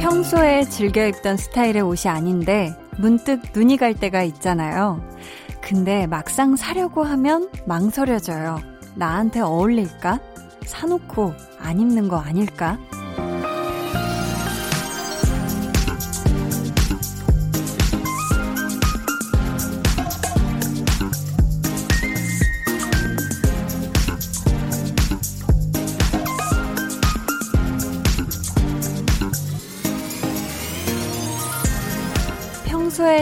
평소에 즐겨 입던 스타일의 옷이 아닌데 문득 눈이 갈 때가 있잖아요. 근데 막상 사려고 하면 망설여져요. 나한테 어울릴까? 사놓고 안 입는 거 아닐까?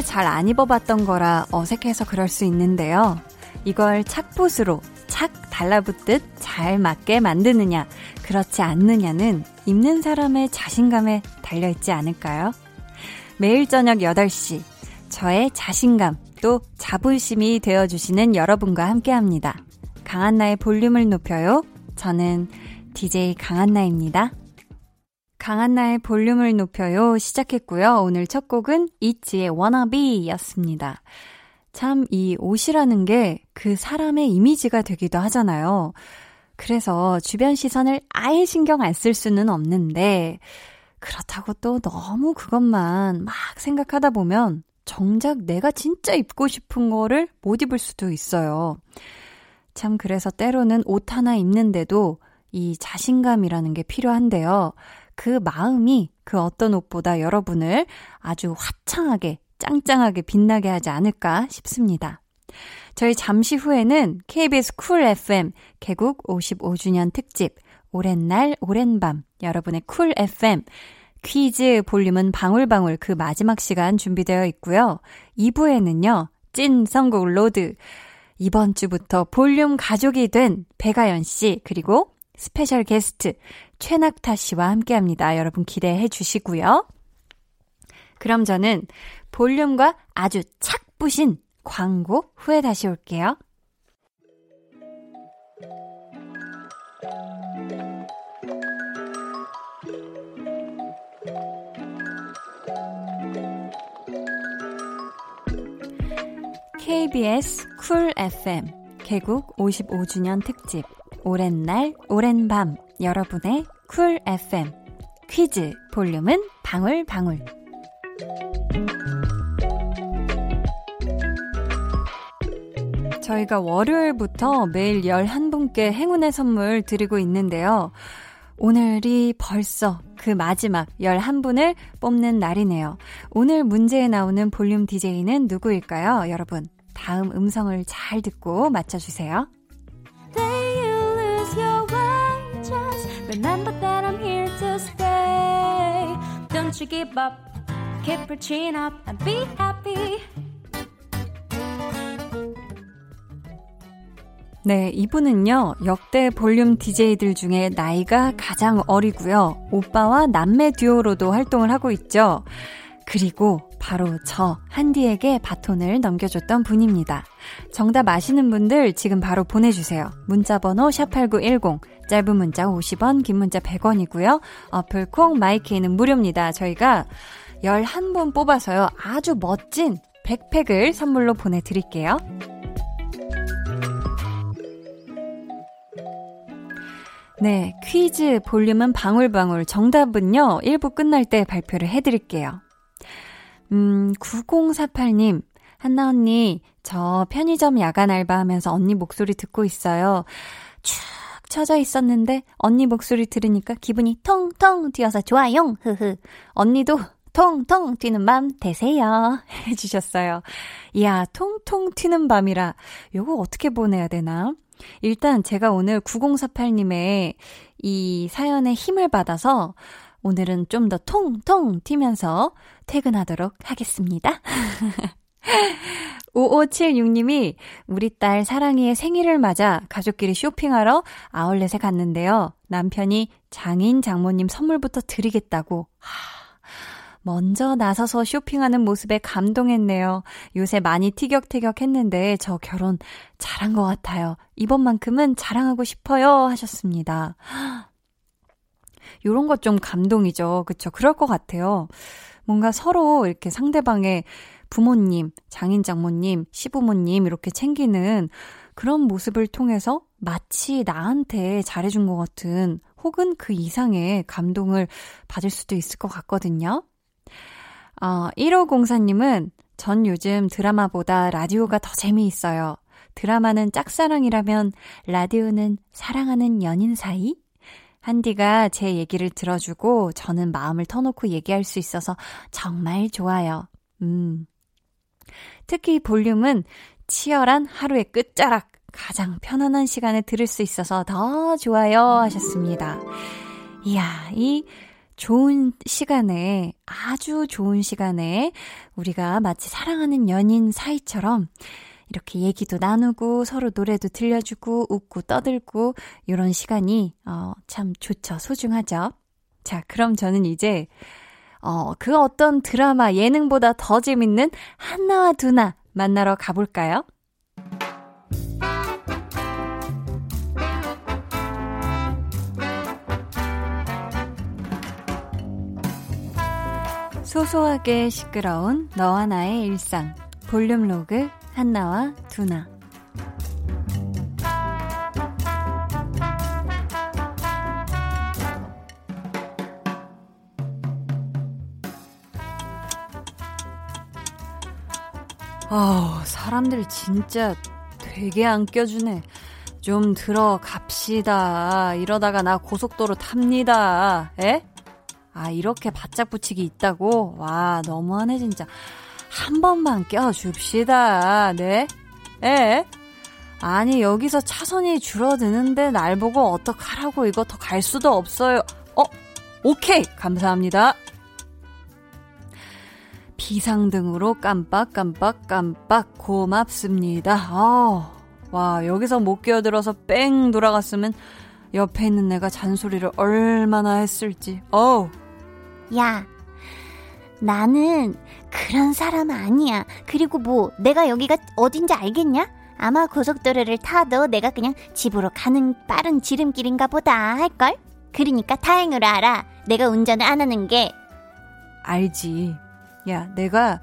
잘 안 입어봤던 거라 어색해서 그럴 수 있는데요. 이걸 착붙으로 착 달라붙듯 잘 맞게 만드느냐, 그렇지 않느냐는 입는 사람의 자신감에 달려있지 않을까요? 매일 저녁 8시, 저의 자신감 또 자부심이 되어주시는 여러분과 함께 합니다. 강한나의 볼륨을 높여요. 저는 DJ 강한나입니다. 강한나의 볼륨을 높여요 시작했고요. 오늘 첫 곡은 이치의 Wanna 였습니다. 참 이 옷이라는 게 그 사람의 이미지가 되기도 하잖아요. 그래서 주변 시선을 아예 신경 안 쓸 수는 없는데 그렇다고 또 너무 그것만 막 생각하다 보면 정작 내가 진짜 입고 싶은 거를 못 입을 수도 있어요. 참 그래서 때로는 옷 하나 입는데도 이 자신감이라는 게 필요한데요. 그 마음이 그 어떤 옷보다 여러분을 아주 화창하게, 짱짱하게 빛나게 하지 않을까 싶습니다. 저희 잠시 후에는 KBS 쿨 FM 개국 55주년 특집 오랜 날, 오랜 밤 여러분의 쿨 FM 퀴즈 볼륨은 방울방울 그 마지막 시간 준비되어 있고요. 2부에는요. 찐 선곡 로드 이번 주부터 볼륨 가족이 된 배가연 씨 그리고 스페셜 게스트 최낙타 씨와 함께 합니다. 여러분 기대해 주시고요. 그럼 저는 볼륨과 아주 착 붙은 광고 후에 다시 올게요. KBS 쿨 FM 개국 55주년 특집 오랜 날, 오랜 밤 여러분의 쿨 FM 퀴즈 볼륨은 방울방울 저희가 월요일부터 매일 11분께 행운의 선물 드리고 있는데요. 오늘이 벌써 그 마지막 11분을 뽑는 날이네요. 오늘 문제에 나오는 볼륨 DJ는 누구일까요? 여러분, 다음 음성을 잘 듣고 맞춰주세요. Remember that I'm here to stay. Don't you give up. Keep your chin up and be happy. 네, 이분은요, 역대 볼륨 DJ들 중에 나이가 가장 어리고요. 오빠와 남매 듀오로도 활동을 하고 있죠. 그리고 바로 저 한디에게 바톤을 넘겨줬던 분입니다. 정답 아시는 분들 지금 바로 보내주세요. 문자번호 샵8910, 짧은 문자 50원, 긴 문자 100원이고요. 어플 콩 마이케이는 무료입니다. 저희가 11분 뽑아서요. 아주 멋진 백팩을 선물로 보내드릴게요. 네, 퀴즈 볼륨은 방울방울 정답은요. 1부 끝날 때 발표를 해드릴게요. 음, 9048님, 한나 언니, 저 편의점 야간 알바하면서 언니 목소리 듣고 있어요. 축 처져 있었는데 언니 목소리 들으니까 기분이 통통 뛰어서 좋아요. 흐흐. 언니도 통통 튀는 밤 되세요. 해주셨어요. 이야, 통통 튀는 밤이라 요거 어떻게 보내야 되나? 일단 제가 오늘 9048님의 이 사연에 힘을 받아서 오늘은 좀 더 통통 튀면서 퇴근하도록 하겠습니다. 5576님이 우리 딸 사랑이의 생일을 맞아 가족끼리 쇼핑하러 아울렛에 갔는데요. 남편이 장인 장모님 선물부터 드리겠다고. 하, 먼저 나서서 쇼핑하는 모습에 감동했네요. 요새 많이 티격태격 했는데 저 결혼 잘한 것 같아요. 이번만큼은 자랑하고 싶어요. 하셨습니다. 요런 것 좀 감동이죠. 그쵸. 그럴 것 같아요. 뭔가 서로 이렇게 상대방의 부모님, 장인 장모님, 시부모님 이렇게 챙기는 그런 모습을 통해서 마치 나한테 잘해준 것 같은 혹은 그 이상의 감동을 받을 수도 있을 것 같거든요. 어, 1504님은 전 요즘 드라마보다 라디오가 더 재미있어요. 드라마는 짝사랑이라면 라디오는 사랑하는 연인 사이? 한디가 제 얘기를 들어주고 저는 마음을 터놓고 얘기할 수 있어서 정말 좋아요. 음. 특히 볼륨은 치열한 하루의 끝자락, 가장 편안한 시간에 들을 수 있어서 더 좋아요 하셨습니다. 이야, 이 좋은 시간에, 아주 좋은 시간에 우리가 마치 사랑하는 연인 사이처럼 이렇게 얘기도 나누고 서로 노래도 들려주고 웃고 떠들고 이런 시간이 어, 참 좋죠. 소중하죠. 자, 그럼 저는 이제 어, 그 어떤 드라마 예능보다 더 재밌는 한나와 두나 만나러 가볼까요? 소소하게 시끄러운 너와 나의 일상 볼륨 로그 한나와 두나 아, 사람들 진짜 되게 안 껴주네. 좀 들어갑시다. 이러다가 나 고속도로 탑니다. 에? 아, 이렇게 바짝 붙이기 있다고? 와, 너무하네, 진짜. 한 번만 껴줍시다. 네? 에? 아니, 여기서 차선이 줄어드는데 날 보고 어떡하라고 이거 더 갈 수도 없어요. 어? 오케이! 감사합니다. 비상등으로 깜빡깜빡깜빡 고맙습니다. 어, 와, 여기서 못 끼어들어서 뺑 돌아갔으면 옆에 있는 내가 잔소리를 얼마나 했을지. 어우. 야, 나는 그런 사람 아니야. 그리고 뭐 내가 여기가 어딘지 알겠냐? 아마 고속도로를 타도 내가 그냥 집으로 가는 빠른 지름길인가 보다 할걸? 그러니까 다행으로 알아. 내가 운전을 안 하는 게. 알지. 야, 내가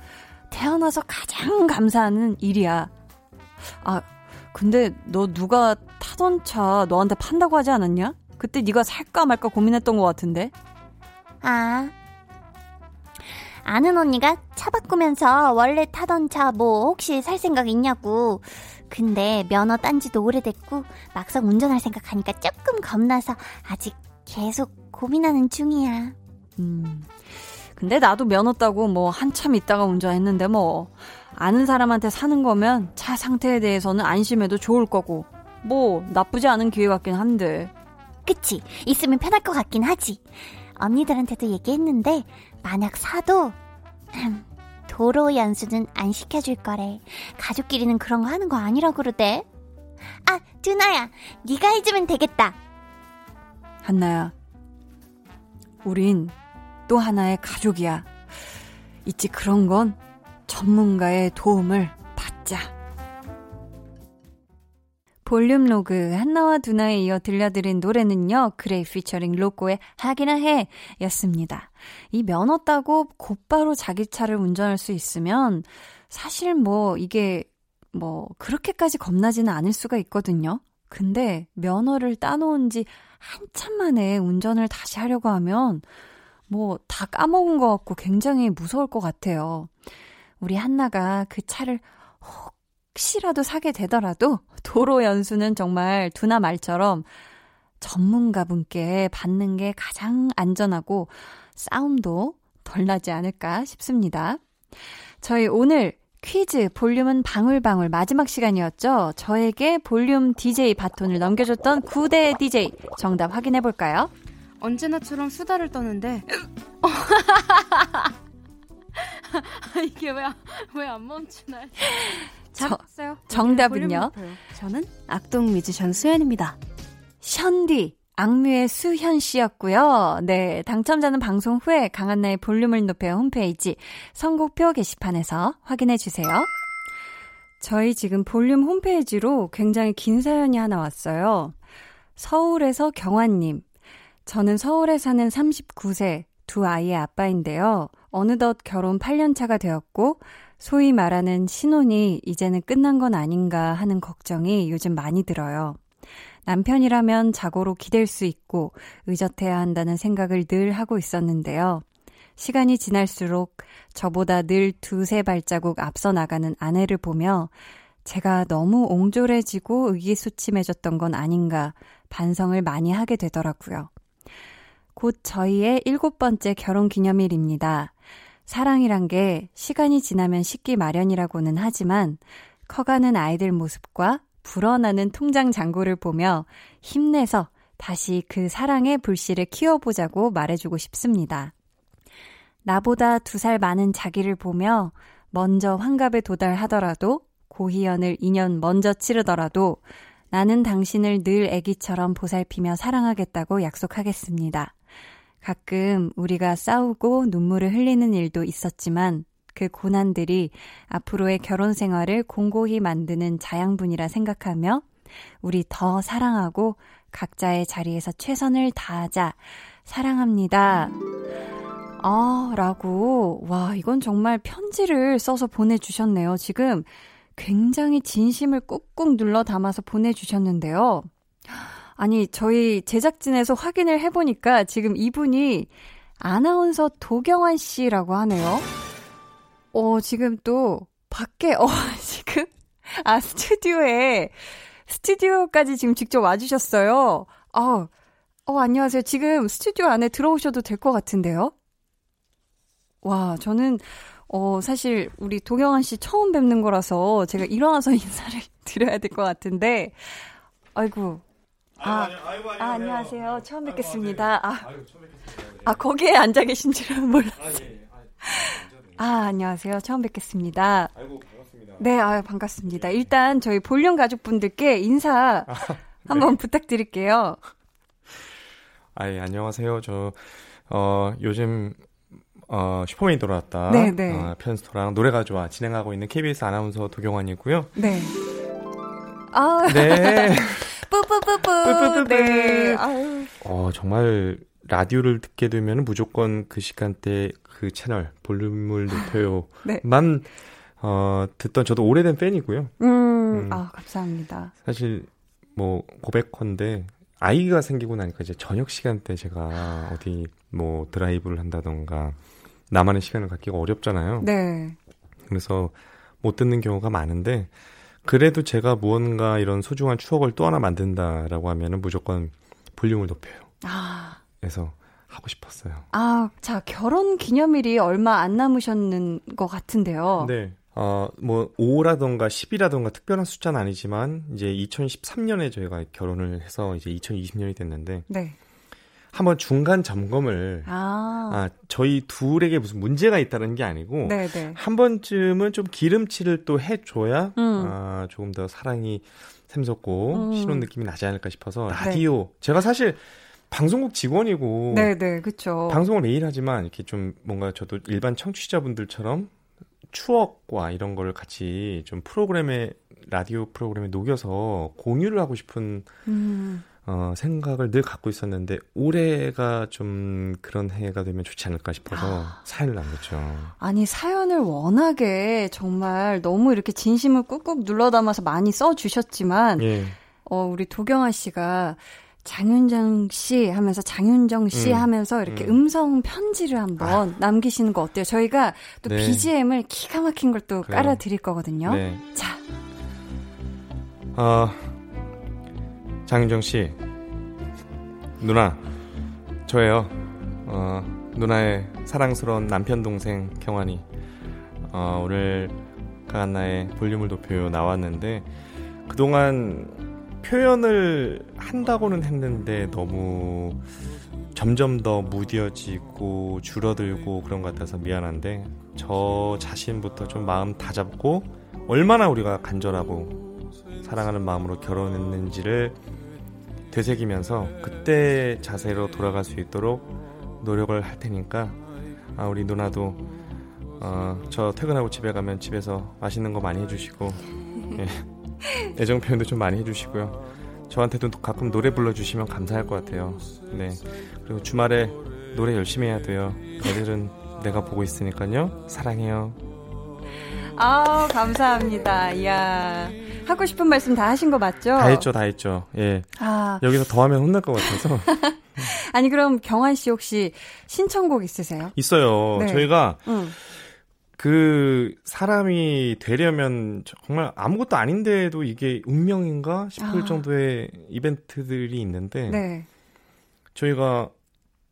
태어나서 가장 감사하는 일이야. 아, 근데 너 누가 타던 차 너한테 판다고 하지 않았냐? 그때 네가 살까 말까 고민했던 것 같은데. 아, 아는 언니가 차 바꾸면서 원래 타던 차 뭐 혹시 살 생각 있냐고. 근데 면허 딴 지도 오래됐고 막상 운전할 생각하니까 조금 겁나서 아직 계속 고민하는 중이야. 음. 근데 나도 면허 따고 뭐 한참 있다가 운전했는데 뭐 아는 사람한테 사는 거면 차 상태에 대해서는 안심해도 좋을 거고 뭐 나쁘지 않은 기회 같긴 한데. 그치? 있으면 편할 것 같긴 하지. 언니들한테도 얘기했는데 만약 사도 도로 연수는 안 시켜줄 거래. 가족끼리는 그런 거 하는 거 아니라 그러대. 아, 두나야, 네가 해주면 되겠다. 한나야, 우린 또 하나의 가족이야. 있지 그런 건 전문가의 도움을 받자. 볼륨 로그 한나와 두나에 이어 들려드린 노래는요. 그레이 피처링 로꼬의 하기나 해 였습니다. 이 면허 따고 곧바로 자기 차를 운전할 수 있으면 사실 뭐 이게 뭐 그렇게까지 겁나지는 않을 수가 있거든요. 근데 면허를 따놓은 지 한참 만에 운전을 다시 하려고 하면 뭐 다 까먹은 것 같고 굉장히 무서울 것 같아요. 우리 한나가 그 차를 혹시라도 사게 되더라도 도로 연수는 정말 두나 말처럼 전문가분께 받는 게 가장 안전하고 싸움도 덜 나지 않을까 싶습니다. 저희 오늘 퀴즈 볼륨은 방울방울 마지막 시간이었죠. 저에게 볼륨 DJ 바톤을 넘겨줬던 9대 DJ 정답 확인해 볼까요? 언제나처럼 수다를 떠는데 이게 왜 왜안 멈추나요? 잡았어요. 정답은요? 저는 악동 뮤지션 수현입니다. 션디. 악뮤의 수현 씨였고요. 네, 당첨자는 방송 후에 강한나의 볼륨을 높여 홈페이지 선곡표 게시판에서 확인해 주세요. 저희 지금 볼륨 홈페이지로 굉장히 긴 사연이 하나 왔어요. 서울에서 경환님. 저는 서울에 사는 39세 두 아이의 아빠인데요. 어느덧 결혼 8년 차가 되었고 소위 말하는 신혼이 이제는 끝난 건 아닌가 하는 걱정이 요즘 많이 들어요. 남편이라면 자고로 기댈 수 있고 의젓해야 한다는 생각을 늘 하고 있었는데요. 시간이 지날수록 저보다 늘 두세 발자국 앞서 나가는 아내를 보며 제가 너무 옹졸해지고 의기소침해졌던 건 아닌가 반성을 많이 하게 되더라고요. 곧 저희의 일곱 번째 결혼 기념일입니다. 사랑이란 게 시간이 지나면 식기 마련이라고는 하지만 커가는 아이들 모습과 불어나는 통장 잔고를 보며 힘내서 다시 그 사랑의 불씨를 키워보자고 말해주고 싶습니다. 나보다 두 살 많은 자기를 보며 먼저 환갑에 도달하더라도 고희연을 2년 먼저 치르더라도 나는 당신을 늘 애기처럼 보살피며 사랑하겠다고 약속하겠습니다. 가끔 우리가 싸우고 눈물을 흘리는 일도 있었지만 그 고난들이 앞으로의 결혼 생활을 공고히 만드는 자양분이라 생각하며 우리 더 사랑하고 각자의 자리에서 최선을 다하자. 사랑합니다. 아, 라고. 와, 이건 정말 편지를 써서 보내주셨네요. 지금 굉장히 진심을 꾹꾹 눌러 담아서 보내주셨는데요. 아니, 저희 제작진에서 확인을 해보니까 지금 이분이 아나운서 도경환 씨라고 하네요. 어, 지금 또 밖에, 어, 지금, 아, 스튜디오에, 스튜디오까지 지금 직접 와주셨어요. 어, 어, 안녕하세요. 지금 스튜디오 안에 들어오셔도 될 것 같은데요? 와, 저는, 어, 사실 우리 도경환 씨 처음 뵙는 거라서 제가 일어나서 인사를 드려야 될 것 같은데, 아이고. 아, 아이고, 아, 안녕하세요. 처음 뵙겠습니다. 아, 아, 거기에 앉아 계신 줄은 몰랐어요. 아, 안녕하세요. 처음 뵙겠습니다. 아이고, 반갑습니다. 네, 아유, 반갑습니다. 일단 저희 볼륨 가족분들께 인사 아, 네. 한번 부탁드릴게요. 아, 예, 안녕하세요. 저, 어, 요즘, 어, 슈퍼맨이 돌아왔다. 네, 네. 어, 편스토랑 노래가 좋아 진행하고 있는 KBS 아나운서 도경환이고요. 네. 아. 네. 뿌뿌뿌뿌. 네. 아유. 어, 정말 라디오를 듣게 되면 무조건 그 시간대 그 채널 볼륨을 높여요만 네. 어, 듣던 저도 오래된 팬이고요. 음, 음, 아 감사합니다. 사실 뭐 고백컨데 아이가 생기고 나니까 이제 저녁 시간대 제가 어디 뭐 드라이브를 한다던가 나만의 시간을 갖기가 어렵잖아요. 네. 그래서 못 듣는 경우가 많은데 그래도 제가 무언가 이런 소중한 추억을 또 하나 만든다라고 하면은 무조건 볼륨을 높여요. 아. 그래서 하고 싶었어요. 아, 자, 결혼 기념일이 얼마 안 남으셨는 것 같은데요. 네. 어, 뭐, 5라던가 10이라던가 특별한 숫자는 아니지만, 이제 2013년에 저희가 결혼을 해서 이제 2020년이 됐는데, 네. 한번 중간 점검을, 아. 아 저희 둘에게 무슨 문제가 있다는 게 아니고, 네네. 네. 한 번쯤은 좀 기름칠을 또 해줘야, 음. 아, 조금 더 사랑이 샘솟고, 음. 신혼 느낌이 나지 않을까 싶어서, 네. 라디오, 네. 제가 사실, 방송국 직원이고 네네 그렇죠. 방송을 매일 하지만 이렇게 좀 뭔가 저도 일반 청취자분들처럼 추억과 이런 걸 같이 좀 프로그램에 라디오 프로그램에 녹여서 공유를 하고 싶은 음. 어, 생각을 늘 갖고 있었는데 올해가 좀 그런 해가 되면 좋지 않을까 싶어서 아. 사연을 남겼죠. 아니 사연을 워낙에 정말 너무 이렇게 진심을 꾹꾹 눌러 담아서 많이 써 주셨지만 예. 어, 우리 도경아 씨가 장윤정 씨 하면서 장윤정 씨 음. 하면서 이렇게 음. 성 편지를 한번 아. 남기시는 거 어때요? 저희가 또 네. BGM을 기가 막힌 걸 또 깔아 드릴 거거든요. 네. 자. 어, 장윤정 씨. 누나. 저예요. 어, 누나의 사랑스러운 남편 동생 경환이 어, 오늘 강한나의 볼륨을 높여 나왔는데 그동안 표현을 한다고는 했는데 너무 점점 더 무뎌지고 줄어들고 그런 것 같아서 미안한데 저 자신부터 좀 마음 다잡고 얼마나 우리가 간절하고 사랑하는 마음으로 결혼했는지를 되새기면서 그때 자세로 돌아갈 수 있도록 노력을 할 테니까 아 우리 누나도 어, 저 퇴근하고 집에 가면 집에서 맛있는 거 많이 해주시고 예. 애정 표현도 좀 많이 해주시고요. 저한테도 가끔 노래 불러주시면 감사할 것 같아요. 네. 그리고 주말에 노래 열심히 해야 돼요. 애들은 내가 보고 있으니까요. 사랑해요. 아 감사합니다. 이야. 하고 싶은 말씀 다 하신 거 맞죠? 다 했죠, 다 했죠. 예. 아, 여기서 더 하면 혼날 것 같아서. 아니 그럼 경환 씨 혹시 신청곡 있으세요? 있어요. 네. 저희가 응. 그 사람이 되려면 정말 아무것도 아닌데도 이게 운명인가 싶을 아. 정도의 이벤트들이 있는데 네. 저희가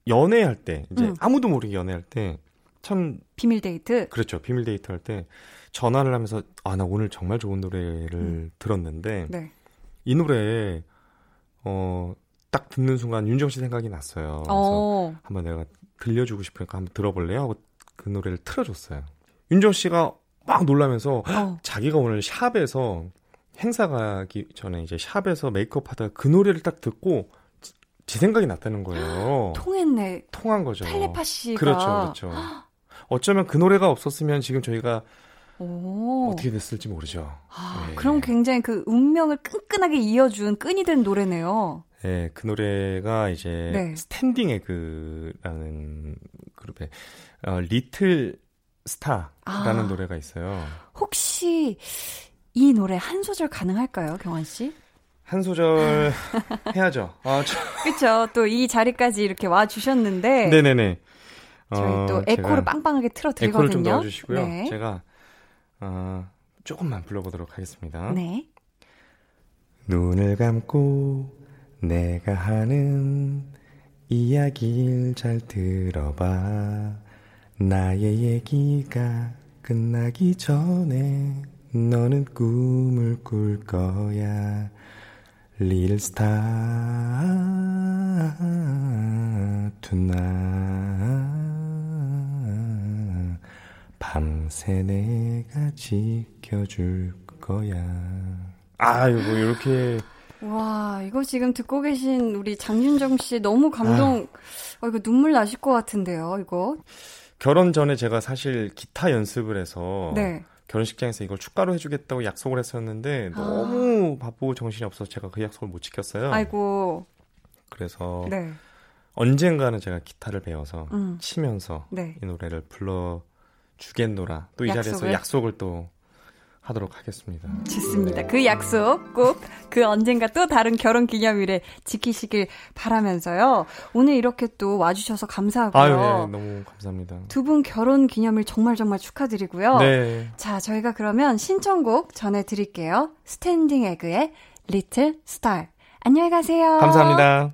연애할 때 이제 음. 아무도 모르게 연애할 때 참 비밀 데이트. 그렇죠 비밀 데이트 할 때 전화를 하면서 아 나 오늘 정말 좋은 노래를 들었는데 네. 이 노래 어 딱 듣는 순간 윤정 씨 생각이 났어요. 그래서 어. 한번 내가 들려주고 싶으니까 한번 들어볼래요 하고 그 노래를 틀어줬어요. 윤정 씨가 막 놀라면서 어. 자기가 오늘 샵에서 행사 가기 전에 이제 샵에서 메이크업 하다가 그 노래를 딱 듣고 지, 지 생각이 났다는 거예요. 통했네. 통한 거죠. 텔레파시가. 그렇죠, 그렇죠. 어쩌면 그 노래가 없었으면 지금 저희가 오. 어떻게 됐을지 모르죠. 아, 네. 그럼 굉장히 그 운명을 끈끈하게 이어준 끈이 된 노래네요. 네, 그 노래가 이제 네. 스탠딩 에그라는 그룹의 어, Little Star라는 아. 노래가 있어요. 혹시 이 노래 한 소절 가능할까요, 경환 씨? 한 소절 해야죠. 아, 저, 그렇죠. 또 이 자리까지 이렇게 와 주셨는데 네네네. 저희 어, 또 에코를 제가 빵빵하게 틀어 에코를 드리거든요. 좀 넣어주시고요. 네. 제가 어, 조금만 불러보도록 하겠습니다. 네. 눈을 감고 내가 하는 이야기를 잘 들어봐. 나의 얘기가 끝나기 전에 너는 꿈을 꿀 거야. Star tonight. 밤새 내가 지켜줄 거야. 아이고, 이렇게. 와, 이거 지금 듣고 계신 우리 장윤정 씨 너무 감동. 어, 이거 눈물 나실 것 같은데요, 이거. 결혼 전에 제가 사실 기타 연습을 해서 네. 결혼식장에서 이걸 축가로 해주겠다고 약속을 했었는데 아. 너무 바쁘고 정신이 없어서 제가 그 약속을 못 지켰어요. 아이고. 그래서 네. 언젠가는 제가 기타를 배워서 음. 치면서 네. 이 노래를 불러 주겠노라. 또 이 자리에서 약속을? 또 하도록 하겠습니다. 좋습니다. 그 약속 꼭 그 언젠가 또 다른 결혼 기념일에 지키시길 바라면서요. 오늘 이렇게 또 와주셔서 감사하고요. 아유, 네, 너무 감사합니다. 두 분 결혼 기념일 정말 정말 축하드리고요. 네. 자, 저희가 그러면 신청곡 전해드릴게요. 스탠딩 에그의 Little Star. 안녕히 가세요. 감사합니다.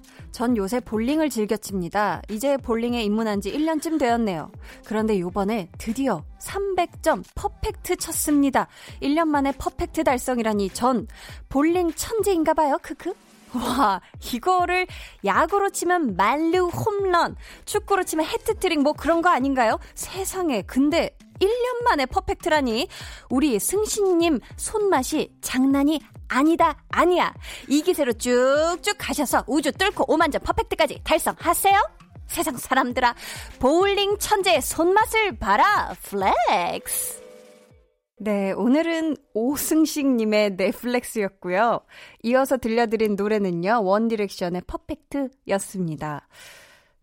전 요새 볼링을 즐겨 칩니다. 이제 볼링에 입문한 지 1년쯤 되었네요. 그런데 요번에 드디어 300점 퍼펙트 쳤습니다. 1년 만에 퍼펙트 달성이라니 전 볼링 천재인가 봐요. 크크. 와, 이거를 야구로 치면 만루 홈런, 축구로 치면 해트트릭 뭐 그런 거 아닌가요? 세상에. 근데 1년 만에 퍼펙트라니 우리 승신님 손맛이 장난이 아니다 아니야. 이 기세로 쭉쭉 가셔서 우주 뚫고 5만점 퍼펙트까지 달성하세요. 세상 사람들아 보울링 천재의 손맛을 봐라 flex. 네 오늘은 오승식님의 flex였고요. 이어서 들려드린 노래는요 원디렉션의 Perfect였습니다.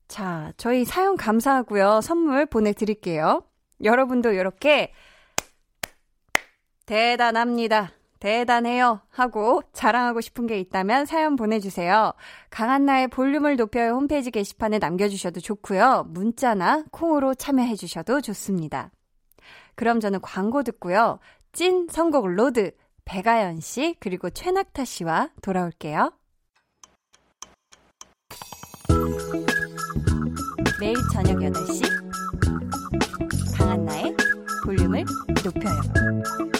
자 저희 사연 감사하고요. 선물 보내드릴게요. 여러분도 이렇게 대단합니다. 대단해요. 하고 자랑하고 싶은 게 있다면 사연 보내주세요. 강한나의 볼륨을 높여요 홈페이지 게시판에 남겨주셔도 좋고요. 문자나 콩으로 참여해주셔도 좋습니다. 그럼 저는 광고 듣고요. 찐 선곡 로드 배가연 씨 그리고 최낙타 씨와 돌아올게요. 매일 저녁 8시 강한나의 볼륨을 높여요.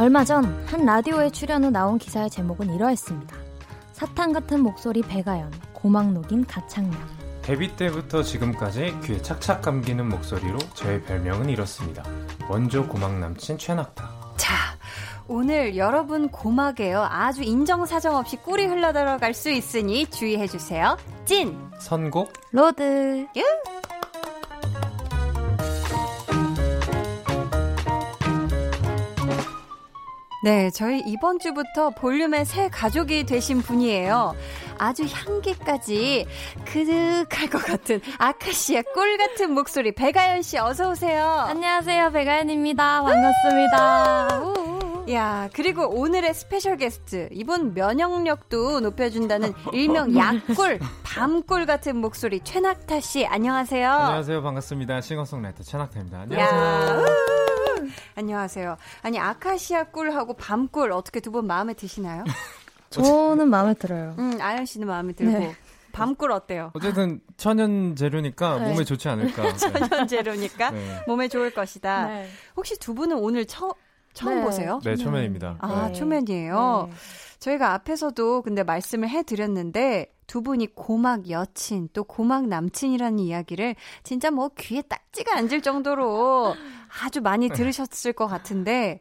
얼마 전 한 라디오에 출연 후 나온 기사의 제목은 이러했습니다. 사탕 같은 목소리 배가연, 고막 녹인 가창력. 데뷔 때부터 지금까지 귀에 착착 감기는 목소리로 저의 별명은 이렇습니다. 원조 고막 남친 최낙타. 자, 오늘 여러분 고막에요. 아주 인정사정 없이 꿀이 흘러들어갈 수 있으니 주의해주세요. 찐! 선곡 로드. 네, 저희 이번 주부터 볼륨의 새 가족이 되신 분이에요. 아주 향기까지 그득할 것 같은 아카시아 꿀 같은 목소리 배가연 씨 어서 오세요. 안녕하세요, 배가연입니다. 반갑습니다. 야, 그리고 오늘의 스페셜 게스트 이분 면역력도 높여준다는 일명 약꿀, 밤꿀 같은 목소리 최낙타 씨 안녕하세요. 안녕하세요. 반갑습니다. 싱어송라이터 최낙타입니다. 야, 안녕하세요. 우! 안녕하세요. 아니 아카시아 꿀하고 밤꿀 어떻게 두 분 마음에 드시나요? 저는 마음에 들어요. 음, 아연 씨는 마음에 들고 네. 밤꿀 어때요? 어쨌든 천연 재료니까 네. 몸에 좋지 않을까. 천연 재료니까 네. 몸에 좋을 것이다. 네. 혹시 두 분은 오늘 처, 처음 네. 보세요? 네, 초면입니다. 아, 네. 초면이에요. 네. 저희가 앞에서도 근데 말씀을 해드렸는데 두 분이 고막 여친 또 고막 남친이라는 이야기를 진짜 뭐 귀에 딱지가 앉을 정도로 아주 많이 들으셨을 것 같은데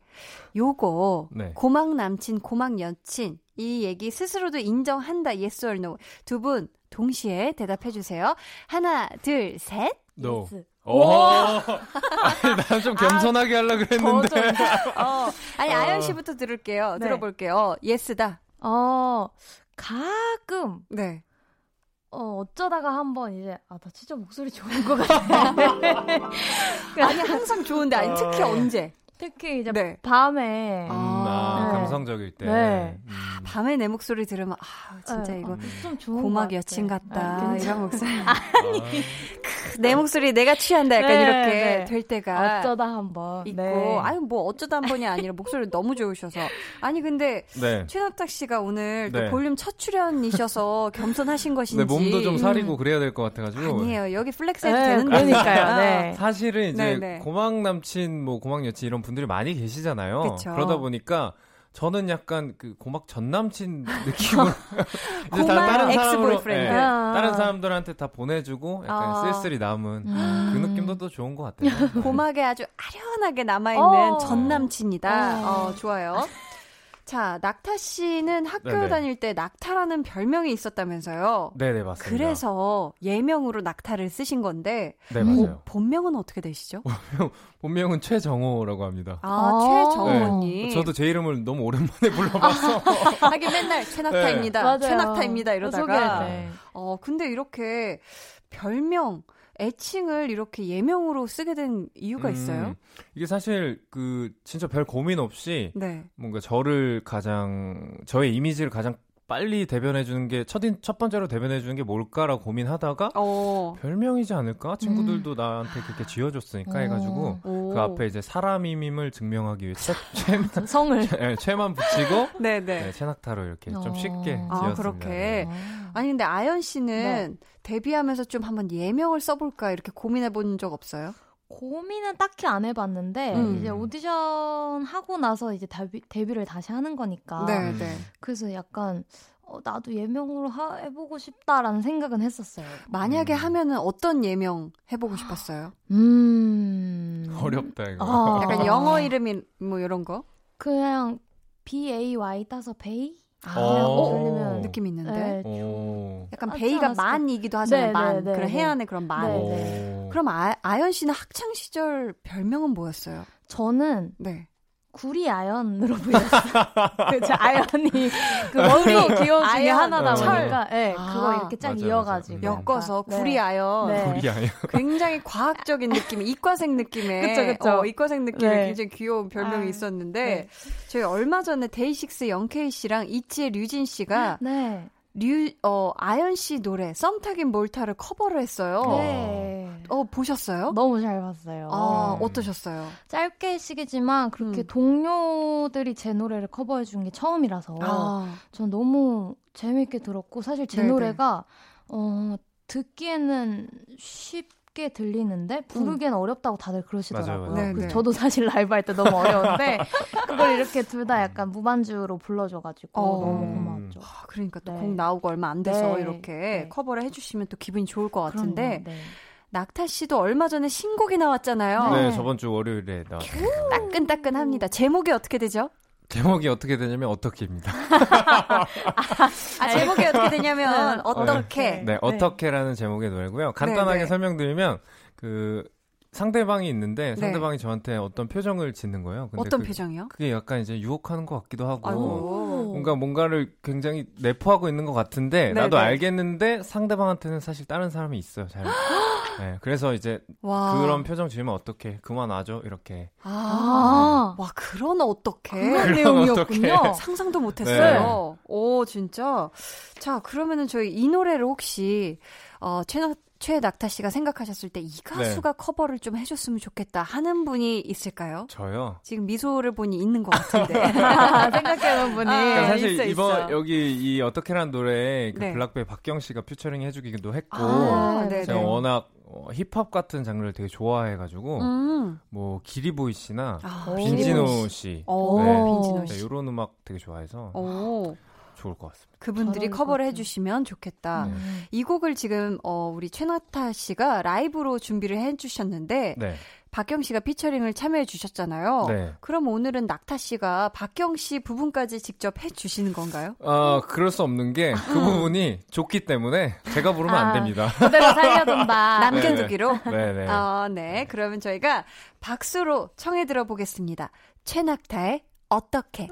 요거 네. 고막 남친 고막 여친 이 얘기 스스로도 인정한다 yes or no 두 분 동시에 대답해 주세요 하나 둘 셋 No. Yes. 오! 난좀 겸손하게 하려고 그랬는데. 어, 아니 가연 씨부터 들을게요 네. 들어볼게요 yes다 어, 가끔, 네 어, 어쩌다가 한번 이제, 아, 나 진짜 목소리 좋은 것 같아. 아니 항상 좋은데 아니 특히 언제 특히 이제 네. 밤에. 음, 아, 네. 감성적일 때. 네. 음. 밤에 내 목소리 들으면 아 진짜 네, 이거 어, 좀 좋은 고막 것 여친. 같다 아. 이런 목소리 아, 내 목소리 내가 취한다 약간 네, 이렇게 네. 될 때가 어쩌다 한번. 있고 네. 아유 뭐 어쩌다 한 번이 아니라 목소리 너무 좋으셔서 아니 근데 네. 최낙타 씨가 오늘 또 네. 볼륨 첫 출연이셔서 겸손하신 것인지 네, 몸도 좀 사리고 그래야 될 것 같아가지고. 아니에요 여기 flex 해도 네, 되는 그러니까요. 거니까. 네. 사실은 이제 네, 네. 고막 남친, 뭐 고막 여친 이런 분들이 많이 계시잖아요. 그쵸. 러다 보니까 저는 약간 그 고막 전 남친 느낌으로 고막 사람으로, ex-boyfriend. 예, 아. 다른 사람들한테 다 보내주고 약간 아. 쓸쓸히 남은 음. 그 느낌도 또 좋은 것 같아요. 고막에 아주 아련하게 남아 있는 어. 전 남친이다. 어. 어, 좋아요. 자, 낙타 씨는 학교 네네. 다닐 때 낙타라는 별명이 있었다면서요. 네네 맞습니다. 그래서 예명으로 낙타를 쓰신 건데 네 맞아요. 보- 본명은 어떻게 되시죠? 본명은 최정호라고 합니다. 아, 아. 최정호님. 네. 저도 제 이름을 너무 오랜만에 불러봐서 하긴 맨날 최낙타입니다. 맞아요. 최낙타입니다 소개할 이러다가 때. 어 근데 이렇게 별명 애칭을 이렇게 예명으로 쓰게 된 이유가 음, 있어요? 이게 사실 그 진짜 별 고민 없이 네. 뭔가 저를 가장 저의 이미지를 가장 빨리 대변해 주는 게첫 첫 번째로 대변해 주는 게 뭘까라고 고민하다가 어. 별명이지 않을까? 친구들도 나한테 그렇게 지어줬으니까 해가지고 오. 그 앞에 이제 사람임임을 증명하기 위해 최, 최만, 성을. 네, 최만 붙이고 네네. 네, 최낙타로 이렇게 어. 좀 쉽게 아, 지었습니다. 그렇게. 아. 아니 근데 아연 씨는 데뷔하면서 좀 한번 예명을 써볼까 이렇게 고민해 본 적 없어요? 고민은 딱히 안 해봤는데 음. 이제 오디션 하고 나서 이제 데뷔, 데뷔를 다시 하는 거니까 네, 네. 그래서 약간 어, 나도 예명으로 하, 해보고 싶다라는 생각은 했었어요. 만약에 음. 하면은 어떤 예명 해보고 싶었어요? 음 어렵다 이거. 아. 약간 영어 이름이 뭐 이런 거? 그냥 B A Y 따서 베이 아, 어. 돌리면 느낌 있는데. 네. 오. 약간 하지 베이가? 만이기도 하잖아요. 네, 만. 네, 네, 그런 네. 해안의 그런 만. 네. 오. 그럼 아, 아연 씨는 학창 시절 별명은 뭐였어요? 저는 네. 구리 아연으로 보였어요. 그 아연이 그 머리 기호 중에 아연, 하나다 철. 보니까 네, 아, 그거 이렇게 쫙 맞아요, 이어가지고 맞아요. 엮어서 네. 구리 아연. 네. 우리 아이 굉장히 과학적인 느낌, 이과생 느낌의 그쵸, 그쵸. 어, 이과생 느낌의 네. 굉장히 귀여운 별명이 아, 있었는데 네. 저희 얼마 전에 데이식스 영케이 씨랑 있지의 류진 씨가 네. 류, 어, 아연 씨 노래 썸 타긴 뭘 타를 커버를 했어요. 네. 어, 보셨어요? 너무 잘 봤어요. 아, 네. 어떠셨어요? 짧게 시기지만 그렇게 음. 동료들이 제 노래를 커버해 준 게 처음이라서 아, 전 너무 재밌게 들었고 사실 제 네네. 노래가 어 듣기에는 쉽 게 들리는데 부르기에는 어렵다고 다들 그러시더라고요. 맞아요, 맞아요. 그래서 네네. 저도 사실 라이브 할 때 너무 어려운데 그걸 이렇게 둘 다 약간 무반주로 불러줘가지고 어. 너무 음. 고마웠죠. 아, 그러니까 또 네. 곡 나오고 얼마 안 돼서 네. 이렇게 네. 커버를 해주시면 또 기분이 좋을 것 같은데 그럼요, 네. 낙타 씨도 얼마 전에 신곡이 나왔잖아요. 네, 네. 저번 주 월요일에 나왔어요. 따끈따끈합니다. 제목이 어떻게 되죠? 제목이 어떻게 되냐면 어떻게입니다. 아, 제목이 어떻게 되냐면 네. 어떻게 네, 어떻게라는 제목의 노래고요. 간단하게 네. 설명드리면 그 상대방이 있는데 네. 상대방이 저한테 어떤 표정을 짓는 거예요. 근데 어떤 그, 표정이요? 그게 약간 이제 유혹하는 것 같기도 하고 아이고. 뭔가 뭔가를 굉장히 내포하고 있는 것 같은데 네, 나도 네. 알겠는데 상대방한테는 사실 다른 사람이 있어요. 잘. 네, 그래서 이제 와. 그런 표정 지으면 어떻게 그만하죠 이렇게. 아. 아, 와, 그런 어떻게. 그런 내용이었군요. 어떡해. 상상도 못했어요. 오, 진짜. 자, 그러면은 저희 이 노래를 혹시, 어, 최낙, 최낙타 씨가 생각하셨을 때 이 가수가 커버를 좀 해줬으면 좋겠다 하는 분이 있을까요? 저요. 지금 미소를 보니 있는 것 같은데. 생각해본 분이. 아, 그러니까 사실 있어, 이번 있어. 여기 이 어떻게라는 노래에 그 네. 블락베이 박경 씨가 퓨처링 해주기도 했고 아, 네, 제가 네네. 워낙 어, 힙합 같은 장르를 되게 좋아해가지고 음. 뭐 기리보이 씨나 아, 빈진호 씨 오, 네. 네, 씨. 이런 음악 되게 좋아해서 오, 좋을 것 같습니다. 그분들이 커버를. 해주시면 좋겠다. 네. 음. 이 곡을 지금 어, 우리 최낙타 씨가 라이브로 준비를 해주셨는데 네, 박경 씨가 피처링을 참여해 주셨잖아요. 네. 그럼 오늘은 낙타 씨가 박경 씨 부분까지 직접 해 주시는 건가요? 아 그럴 수 없는 게 그 부분이 좋기 때문에 제가 부르면 아. 안 됩니다. 그대로 살려둔다. 남겨두기로. 네네. 아, 네. 그러면 저희가 박수로 청해 들어보겠습니다. 최낙타의 어떻게.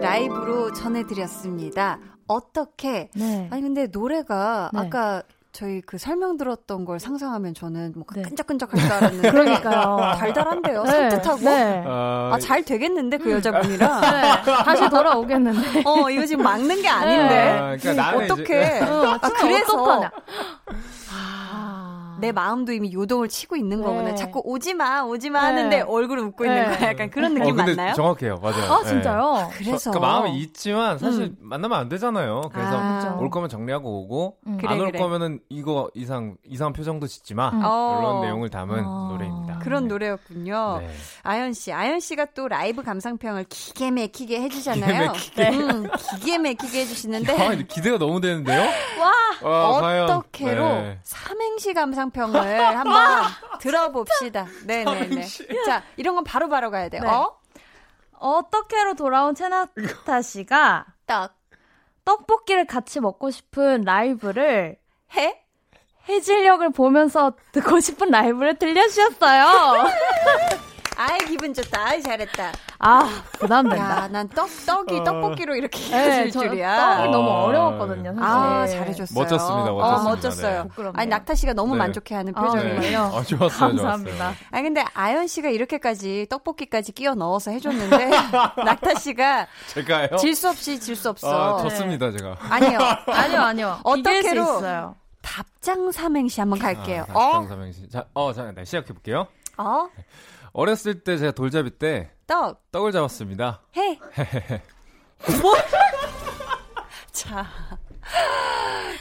라이브로 전해드렸습니다. 어떻게. 네. 아니, 근데 노래가 네. 아까 저희 그 설명 들었던 걸 상상하면 저는 뭐 네. 끈적끈적할 줄 알았는데. 그러니까요. 달달한데요. 네. 산뜻하고. 네. 아, 아, 잘 되겠는데, 그 여자분이랑. 네. 다시 돌아오겠는데. 어, 이거 지금 막는 게 아닌데. 아, 그러니까 어떻게. 어, 아, 그래서. 어떡하냐. 내 마음도 이미 요동을 치고 있는 네. 거구나. 자꾸 오지 마, 오지 마 네. 하는데 얼굴을 웃고 있는 네. 거야. 약간 그런 어, 느낌 근데 맞나요? 정확해요, 맞아요. 아, 네. 진짜요? 그래서. 그 마음이 있지만 사실 음. 만나면 안 되잖아요. 그래서 아. 올 거면 정리하고 오고 음. 그래, 안올 그래. 거면은 이거 이상 이상한 표정도 짓지 마. 음. 어. 이런 내용을 담은 아. 노래입니다. 그런 노래였군요. 네. 아연 씨, 아연 씨가 또 라이브 감상평을 기계 막히게 해주잖아요. 기계 막히게. 음, 기계 막히게 해주시는데 아, 근데 기대가 너무 되는데요? 와, 과연. 어떻게로 네. 삼행시 감상평을 한번 들어봅시다. 네네네. 자, 이런 건 바로 바로 가야 돼요. 네. 어? 어떻게로 돌아온 채나타 씨가 떡, 떡볶이를 같이 먹고 싶은 라이브를 해? 해질녘을 보면서 듣고 싶은 라이브를 들려주셨어요. 아이, 기분 좋다. 아이, 잘했다. 아, 부담된다. 야, 난 떡, 떡이 어. 떡볶이로 이렇게 네, 해줄 저 줄이야. 떡이 너무 아, 어려웠거든요, 사실. 아, 잘해줬어요. 멋졌습니다, 어, 멋졌습니다. 멋졌어요. 네. 부끄럽네요. 아니, 낙타 씨가 너무 네. 만족해하는 아, 표정이에요. 정말요? 아, 좋았어요, 감사합니다. 좋았어요. 아니, 근데 아연 씨가 이렇게까지 떡볶이까지 끼워 넣어서 해줬는데, 낙타 씨가 제가요? 질 수 없이 질 수 없어. 아, 좋습니다, 제가. 아니요. 아니요, 아니요. 어떻게로? 답장 삼행시 한번 갈게요. 아, 어? 삼행시. 자, 어, 자, 네, 시작해 볼게요. 어? 어렸을 때 제가 돌잡이 때 떡, 떡을 잡았습니다. 해. 뭐? 자.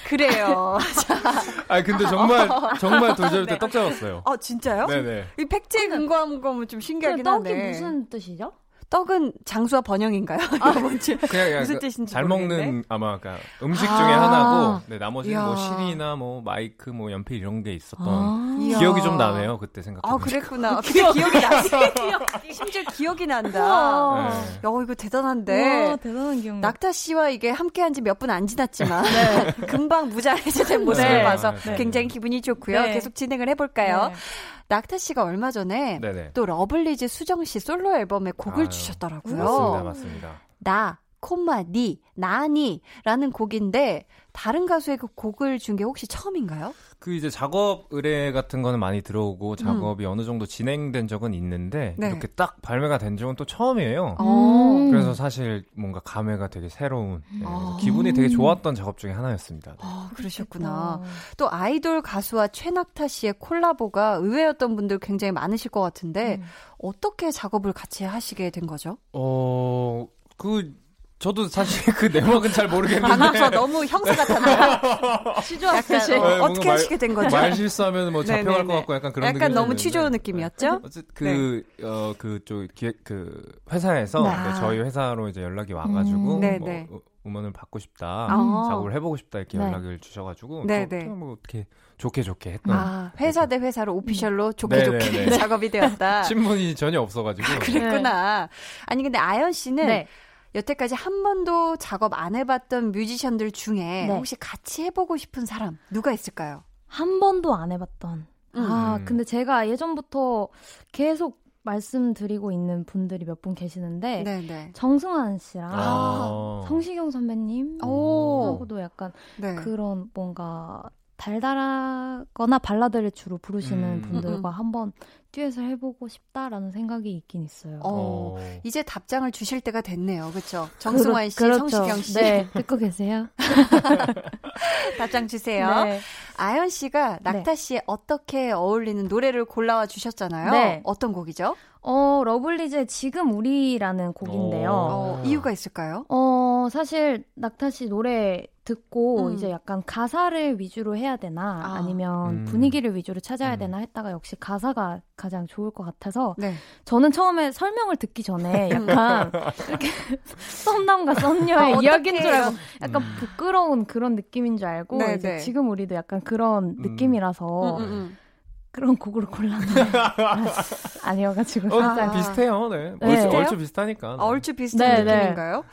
그래요. 자. 아, 근데 정말 정말 돌잡이 때떡 잡았어요. 어, 진짜요? 네네. 이 팩트에 근거한 거면 좀 신기하긴 떡이 하네. 무슨 뜻이죠? 떡은 장수와 번영인가요? 이거 뭔지. 그냥, 그냥 무슨 그 뜻인지 잘 모르겠네. 먹는 아마 그러니까 음식 아. 중에 하나고 네, 나머지는 뭐. 실이나 뭐 마이크 뭐 연필 이런 게 있었던 아. 이야. 기억이 좀 나네요. 그때 생각. 아, 그랬구나. 기억, 기억이 나지. 심지어 기억이 난다. 네. 야, 이거 대단한데. 우와, 대단한 기억. 낙타 씨와 이게 함께한 지 몇 분 안 지났지만 금방 무장해제된 모습을 네. 봐서 네. 굉장히 기분이 좋고요. 네. 계속 진행을 해볼까요? 네. 낙타 씨가 얼마 전에 네네. 또 러블리즈 수정 씨 솔로 앨범에 곡을 아유, 주셨더라고요. 맞습니다, 맞습니다. 나, 콤마, 니, 나니 라는 곡인데 다른 가수의 그 곡을 준 게 혹시 처음인가요? 그 이제 작업 의뢰 같은 거는 많이 들어오고 작업이 어느 정도 진행된 적은 있는데 네. 이렇게 딱 발매가 된 적은 또 처음이에요. 어. 그래서 사실 뭔가 감회가 되게 새로운 네, 아. 기분이 되게 좋았던 작업 중에 하나였습니다. 네. 아, 그러셨구나. 어. 또 아이돌 가수와 최낙타 씨의 콜라보가 의외였던 분들 굉장히 많으실 것 같은데 음. 어떻게 작업을 같이 하시게 된 거죠? 어, 그 저도 사실 그 내막은 잘 모르겠는데 방금서 너무 형사? 약간 네, 어, 어떻게 말- 하시게 된 거죠? 말 실수하면 뭐 잡혀갈 네네네. 것 같고 약간 그런 약간 너무. 취조 느낌이었죠? 어쨌든 그, 어, 그쪽 기획, 그, 회사에서 네. 네, 저희 회사로 이제 연락이 와가지고, 음. 네, 뭐, 네. 어, 음원을 받고 싶다, 아. 작업을 해보고 싶다, 이렇게 네. 연락을 주셔가지고, 네, 또 네. 그냥 뭐 어떻게 좋게 좋게 했던. 아, 회사 대 회사로 오피셜로 좋게 네, 좋게 네, 네. 작업이 되었다. 신문이 전혀 없어가지고. 그랬구나. 아니 근데 아연 씨는 네. 여태까지 한 번도 작업 안 해봤던 뮤지션들 중에 네. 혹시 같이 해보고 싶은 사람 누가 있을까요? 한 번도 안 해봤던. 아, 음. 근데 제가 예전부터 계속 말씀드리고 있는 분들이 몇 분 계시는데 네네. 정승환 씨랑 아. 성시경 선배님 오. 하고도 약간 네. 그런 뭔가 달달하거나 발라드를 주로 부르시는 음. 분들과 음, 음. 한번 듀엣을 해보고 싶다라는 생각이 있긴 있어요. 어, 어. 이제 답장을 주실 때가 됐네요. 그렇죠? 정승환 씨, 그렇- 성시경 씨 네, 듣고 계세요? 답장 주세요. 네. 아연 씨가 낙타 씨에 어떻게 어울리는 노래를 골라와 주셨잖아요. 네. 어떤 곡이죠? 어, 러블리즈의 지금 우리라는 곡인데요. 어, 이유가 있을까요? 어, 사실 낙타 씨 노래 듣고 음. 이제 약간 가사를 위주로 해야 되나 아. 아. 니면 음. 분위기를 위주로 찾아야 음. 되나 했다가 역시 가사가 가장 좋을 것 같아서 네. 저는 처음에 설명을 듣기 전에 약간 이렇게 썸남과 썸녀의 아, 이야기인 줄 알고 약간 음. 부끄러운 그런 느낌인 줄 알고 네, 이제 네. 지금 우리도 약간 그런 음. 느낌이라서 음, 음, 음. 그런 곡으로 골랐는데 아, 아니어가지고 어, 살짝 비슷해요, 네. 네. 얼추? 얼추 비슷하니까. 아, 얼추 비슷한 네, 네. 느낌인가요?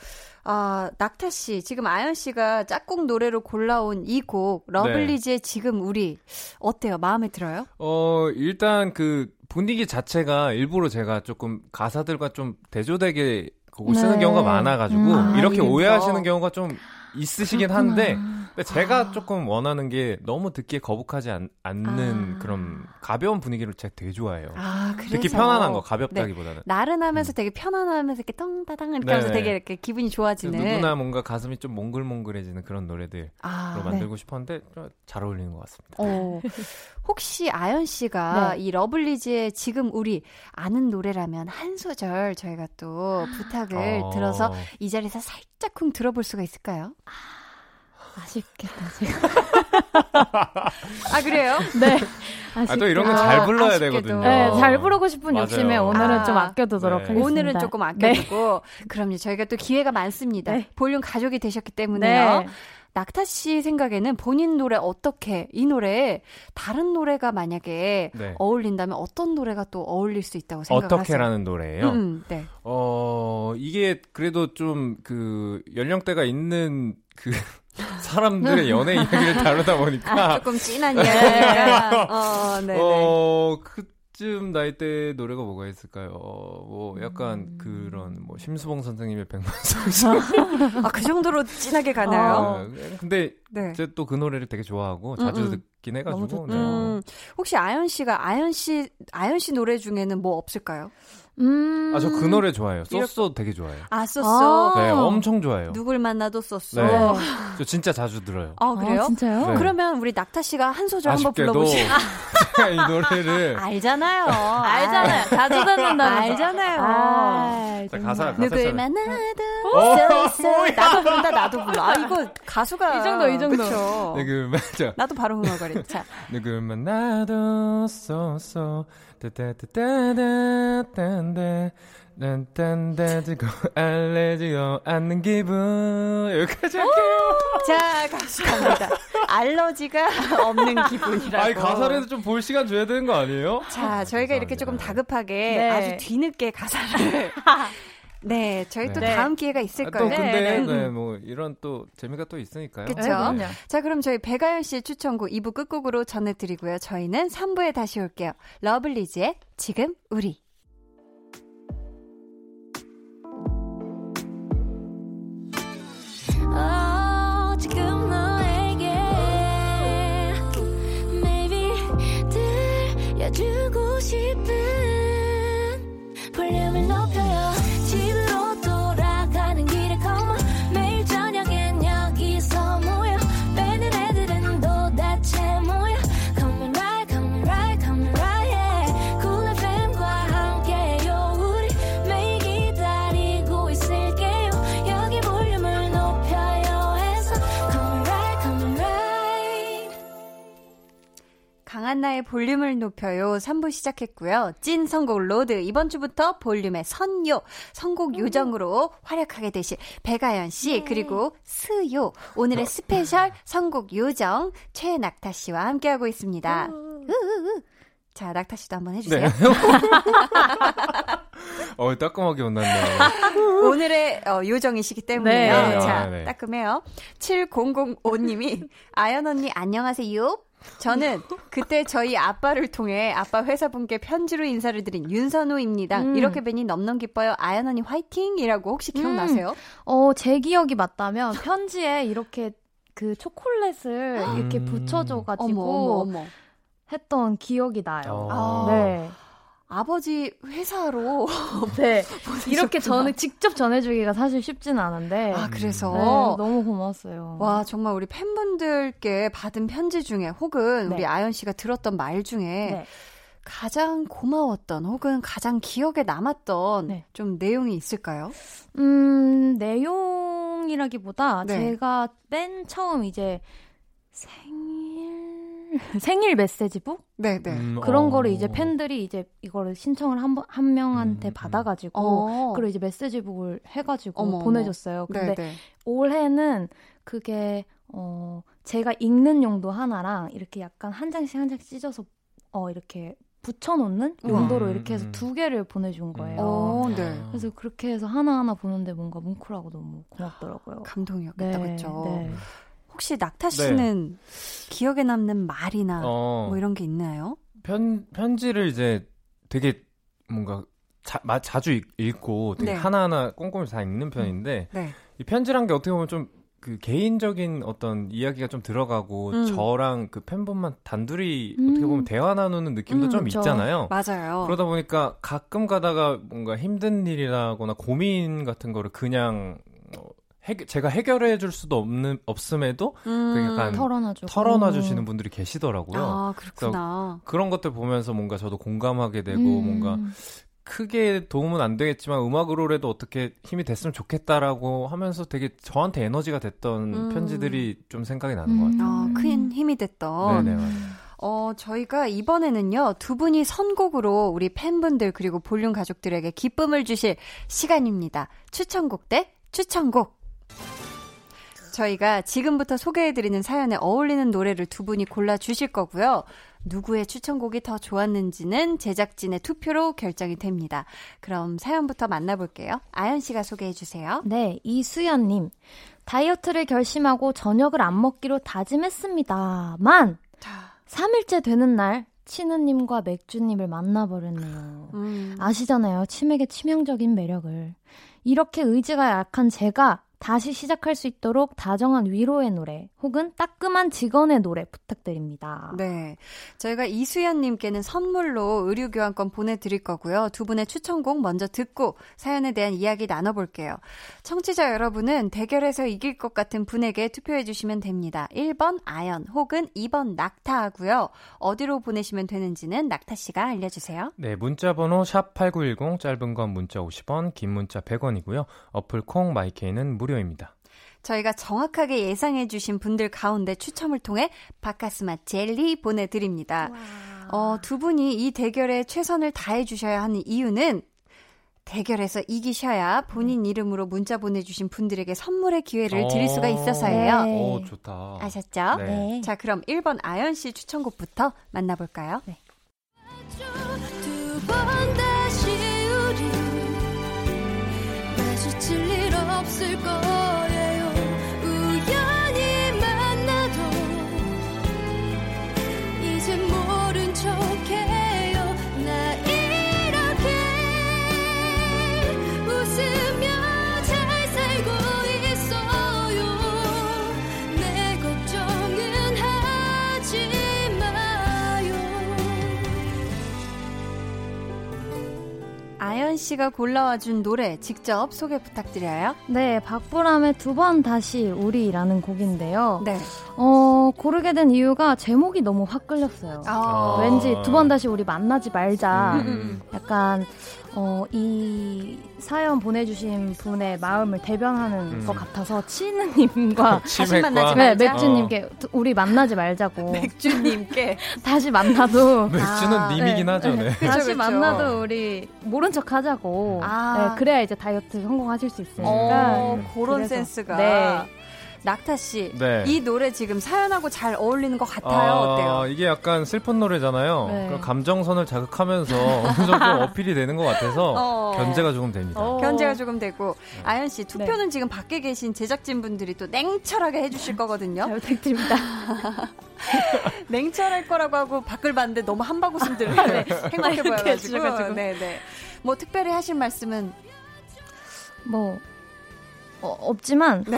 아, 낙타 씨, 지금 아연 씨가 짝꿍 노래로 골라온 이 곡, 러블리즈의 지금 우리, 어때요? 마음에 들어요? 어, 일단 그 분위기 자체가 일부러 제가 조금 가사들과 좀 대조되게 곡을 쓰는 네. 경우가 많아가지고 음. 이렇게 아, 오해하시는. 경우가 좀 있으시긴 한데 근데 제가 조금 원하는 게 너무 듣기에 거북하지 않, 는 아. 그런 가벼운 분위기를 제가 되게 좋아해요. 아, 그래서. 듣기 편안한 거 가볍다기보다는 나른하면서 되게 편안하면서 이렇게 덩다당 이렇게 하면서 음. 네네. 되게 이렇게 기분이 좋아지는. 누구나 뭔가 가슴이 좀 몽글몽글해지는 그런 노래들로 아, 만들고 싶었는데 잘 어울리는 것 같습니다. 어, 혹시 아연 씨가 네. 이 러블리즈의 지금 우리 아는 노래라면 한 소절 저희가 또 부탁을 어. 들어서 이 자리에서 살짝 쿵 들어볼 수가 있을까요? 아쉽겠다 제가 아, 그래요? 네 아, 또 이런 건 아, 잘 불러야 아쉽게도. 되거든요. 네, 잘 부르고 싶은 맞아요. 욕심에 오늘은 아. 좀 아껴두도록 네. 하겠습니다. 오늘은 조금 네. 아껴두고 그럼요 저희가 또 기회가 많습니다 네. 볼륨 가족이 되셨기 때문에요 네. 낙타 씨 생각에는 본인 노래 어떻게 이 노래에 다른 노래가 만약에 네. 어울린다면 어떤 노래가 또 어울릴 수 있다고 생각하세요? 어떻게라는 노래예요. 음, 네. 어, 이게 그래도 좀 그 연령대가 있는 그 사람들의 연애 이야기를 다루다 보니까 아, 조금 진한 이야기가 어, 네, 네. 어, 그 쯤 나이대 노래가 뭐가 있을까요? 어, 뭐 약간 음. 그런 뭐 심수봉 선생님의 백만성수. 아, 그 정도로 진하게 가나요? 어. 네. 근데 네. 제가 또그 노래를 되게 좋아하고 자주 음, 음. 듣긴 해가지고. 네. 음, 혹시 아연 씨가 아연 씨 아연 씨 노래 중에는 뭐 없을까요? 음. 아, 저 그 노래 좋아해요. 쏘쏘 되게 좋아해요. 아, 쏘쏘. 네, 아. 엄청 좋아해요. 누굴 만나도 쏘쏘. 네. 아, 저 진짜 자주 들어요. 그래요? 아, 진짜요? 네. 그러면 우리 낙타 씨가 한 소절 한번 아쉽게도 불러보시죠. 제가 이 노래를 알잖아요. 알잖아요. 자주 듣는다. 알잖아요. 아, 자, 가사 가사 누굴 잘- 만나도 쏘쏘. 나도 부른다, 나도 불러. 아, 이거 가수가. 이 정도, 이 정도. 그쵸. 네, 그 맞아. 나도 바로 흥얼거려. 네, 자. 누굴 만나도 쏘쏘 딴딴따 듣고 알레지어 않는 기분 여기까지 할게요 자, 감사합니다. 알러지가 없는 기분이라고. 아니 가사라도 좀볼 시간 줘야 되는 거 아니에요? 자, 저희가 이렇게 조금 다급하게 네. 아주 뒤늦게 가사를. 네, 저희 또 네. 다음 기회가 있을 아, 또 거예요. 근데 네. 네, 뭐 이런 또 재미가 또 있으니까요. 네, 그럼요. 자, 그럼 저희 배가연 씨의 추천곡 2부 끝곡으로 전해드리고요. 저희는 3부에 다시 올게요. 러블리즈의 지금 우리. 어, 지금 너에게 Maybe 들려주고 싶은 한나의 볼륨을 높여요. 3부 시작했고요. 찐 선곡 로드. 이번 주부터 볼륨의 선요, 선곡 요정으로 활약하게 되실 배가연 씨, 그리고 스요. 오늘의 special 선곡 요정 최낙타 씨와 함께하고 있습니다. 으으으. 자, 낙타 씨도 한번 해주세요. 네. 어 따끔하게 혼났네요. 오늘의 어, 요정이시기 때문에요. 네. 자, 아, 네. 따끔해요. 7005님이 아연 언니 안녕하세요. 저는 그때 저희 아빠를 통해 아빠 회사분께 편지로 인사를 드린 윤선우입니다. 음. 이렇게 뵈니 넘넘 기뻐요. 아연 언니 화이팅이라고 혹시 기억나세요? 어, 제 기억이 맞다면 편지에 이렇게 그 초콜릿을 이렇게 음. 붙여줘가지고 어머 어머 어머. 했던 기억이 나요. 어. 네. 아버지 회사로 네. 이렇게. 저는 직접 전해주기가 사실 쉽지는 않은데. 아 그래서 네, 너무 고마웠어요. 와 정말 우리 팬분들께 받은 편지 중에 혹은 네. 우리 아연 씨가 들었던 말 중에 네. 가장 고마웠던 혹은 가장 기억에 남았던 네. 좀 내용이 있을까요? 음, 내용이라기보다 네. 제가 맨 처음 이제 생일 메시지북? 네, 네. 음, 그런 어. 거를 이제 팬들이 이제 이거를 신청을 한, 번- 한 명한테 음, 음. 받아가지고, 어. 그리고 이제 메시지북을 해가지고 어머. 보내줬어요. 근데 네, 네. 올해는 그게, 어, 제가 읽는 용도 하나랑 이렇게 약간 한 장씩 한 장씩 찢어서, 어, 이렇게 붙여놓는 우와. 용도로 이렇게 해서 음. 두 개를 보내준 거예요. 어, 네. 그래서 그렇게 해서 하나하나 보는데 뭔가 뭉클하고 너무 고맙더라고요. 감동이었겠다, 그렇죠. 네. 혹시 낙타 씨는 기억에 남는 말이나 어, 뭐 이런 게 있나요? 편 편지를 이제 되게 뭔가 자, 마- 자주 읽- 읽고 되게 네. 하나하나 꼼꼼히 다 읽는 편인데 네. 이 편지란 게 어떻게 보면 좀 그 개인적인 어떤 이야기가 좀 들어가고 음. 저랑 그 팬분만 단둘이 음. 어떻게 보면 대화 나누는 느낌도 음, 좀 그쵸. 있잖아요. 맞아요. 그러다 보니까 가끔 가다가 뭔가 힘든 일이라거나 고민 같은 거를 그냥 어, 해, 제가 해결해 줄 수도 없는 없음에도 음. 그 약간 털어놔주고. 털어놔 주시는 분들이 계시더라고요. 아, 그렇구나. 그런 것들 보면서 뭔가 저도 공감하게 되고 음. 뭔가 크게 도움은 안 되겠지만 음악으로라도 어떻게 힘이 됐으면 좋겠다라고 하면서 되게 저한테 에너지가 됐던 음. 편지들이 좀 생각이 나는 것 같아요. 어, 큰 힘이 됐던. 네네. 맞아요. 어, 저희가 이번에는요, 두 분이 선곡으로 우리 팬분들 그리고 볼륨 가족들에게 기쁨을 주실 시간입니다. 추천곡 대 추천곡. 저희가 지금부터 소개해드리는 사연에 어울리는 노래를 두 분이 골라주실 거고요. 누구의 추천곡이 더 좋았는지는 제작진의 투표로 결정이 됩니다. 그럼 사연부터 만나볼게요. 아연 씨가 소개해주세요. 네, 이수연님. 다이어트를 결심하고 저녁을 안 먹기로 다짐했습니다만, 3일째 되는 날, 친우님과 맥주님을 만나버렸네요. 음. 아시잖아요. 치맥의 치명적인 매력을. 이렇게 의지가 약한 제가 다시 시작할 수 있도록 다정한 위로의 노래 혹은 따끔한 직원의 노래 부탁드립니다. 네. 저희가 이수연 님께는 선물로 의류 교환권 보내 드릴 거고요. 두 분의 추천곡 먼저 듣고 사연에 대한 이야기 나눠 볼게요. 청취자 여러분은 대결에서 이길 것 같은 분에게 투표해 주시면 됩니다. 1번 아연 혹은 2번 낙타 하고요. 어디로 보내시면 되는지는 낙타 씨가 알려 주세요. 네, 문자 번호 샵8910 짧은 건 문자 50원, 긴 문자 100원이고요. 어플 콩 마이케이는 무료 입니다. 저희가 정확하게 예상해 주신 분들 가운데 추첨을 통해 바카스마 젤리 보내드립니다. 어, 두 분이 이 대결에 최선을 다해 주셔야 하는 이유는 대결에서 이기셔야 본인 이름으로 문자 보내주신 분들에게 선물의 기회를 드릴 수가 있어서예요. 네. 오, 좋다. 아셨죠? 네. 자, 그럼 1번 아연 씨 추천곡부터 만나볼까요? 네. 없을 거 아연 씨가 골라와 준 노래 직접 소개 부탁드려요. 네, 박보람의 두 번 다시 우리라는 곡인데요. 네. 어, 고르게 된 이유가 제목이 너무 확 끌렸어요. 아, 왠지 두 번 다시 우리 만나지 말자. 음. 약간 어, 이 사연 보내주신 분의 마음을 대변하는 음. 것 같아서 치느님과 다시 만나지 네. 맥주님께 두- 우리 만나지 말자고 맥주님께 다시 만나도 맥주는 아, 님이긴 네. 하죠. 네. 다시 그쵸. 만나도 우리 모른 척 하자고. 아. 네, 그래야 이제 다이어트 성공하실 수 있으니까. 어, 음. 그런 그래서. 센스가. 네. 낙타 씨, 네. 이 노래 지금 사연하고 잘 어울리는 것 같아요. 아, 어때요? 이게 약간 슬픈 노래잖아요. 네. 그 감정선을 자극하면서 어느 정도 어필이 되는 것 같아서 어. 견제가 조금 됩니다. 어. 견제가 조금 되고 네. 아연 씨 투표는 지금 밖에 계신 제작진 분들이 또 냉철하게 해주실 거거든요. 잘 부탁드립니다. 냉철할 거라고 하고 밖을 봤는데 너무 한박 웃음들을 행복해 이렇게 보여가지고. 해주셔가지고. 네네. 뭐 특별히 하실 말씀은 뭐, 어, 없지만,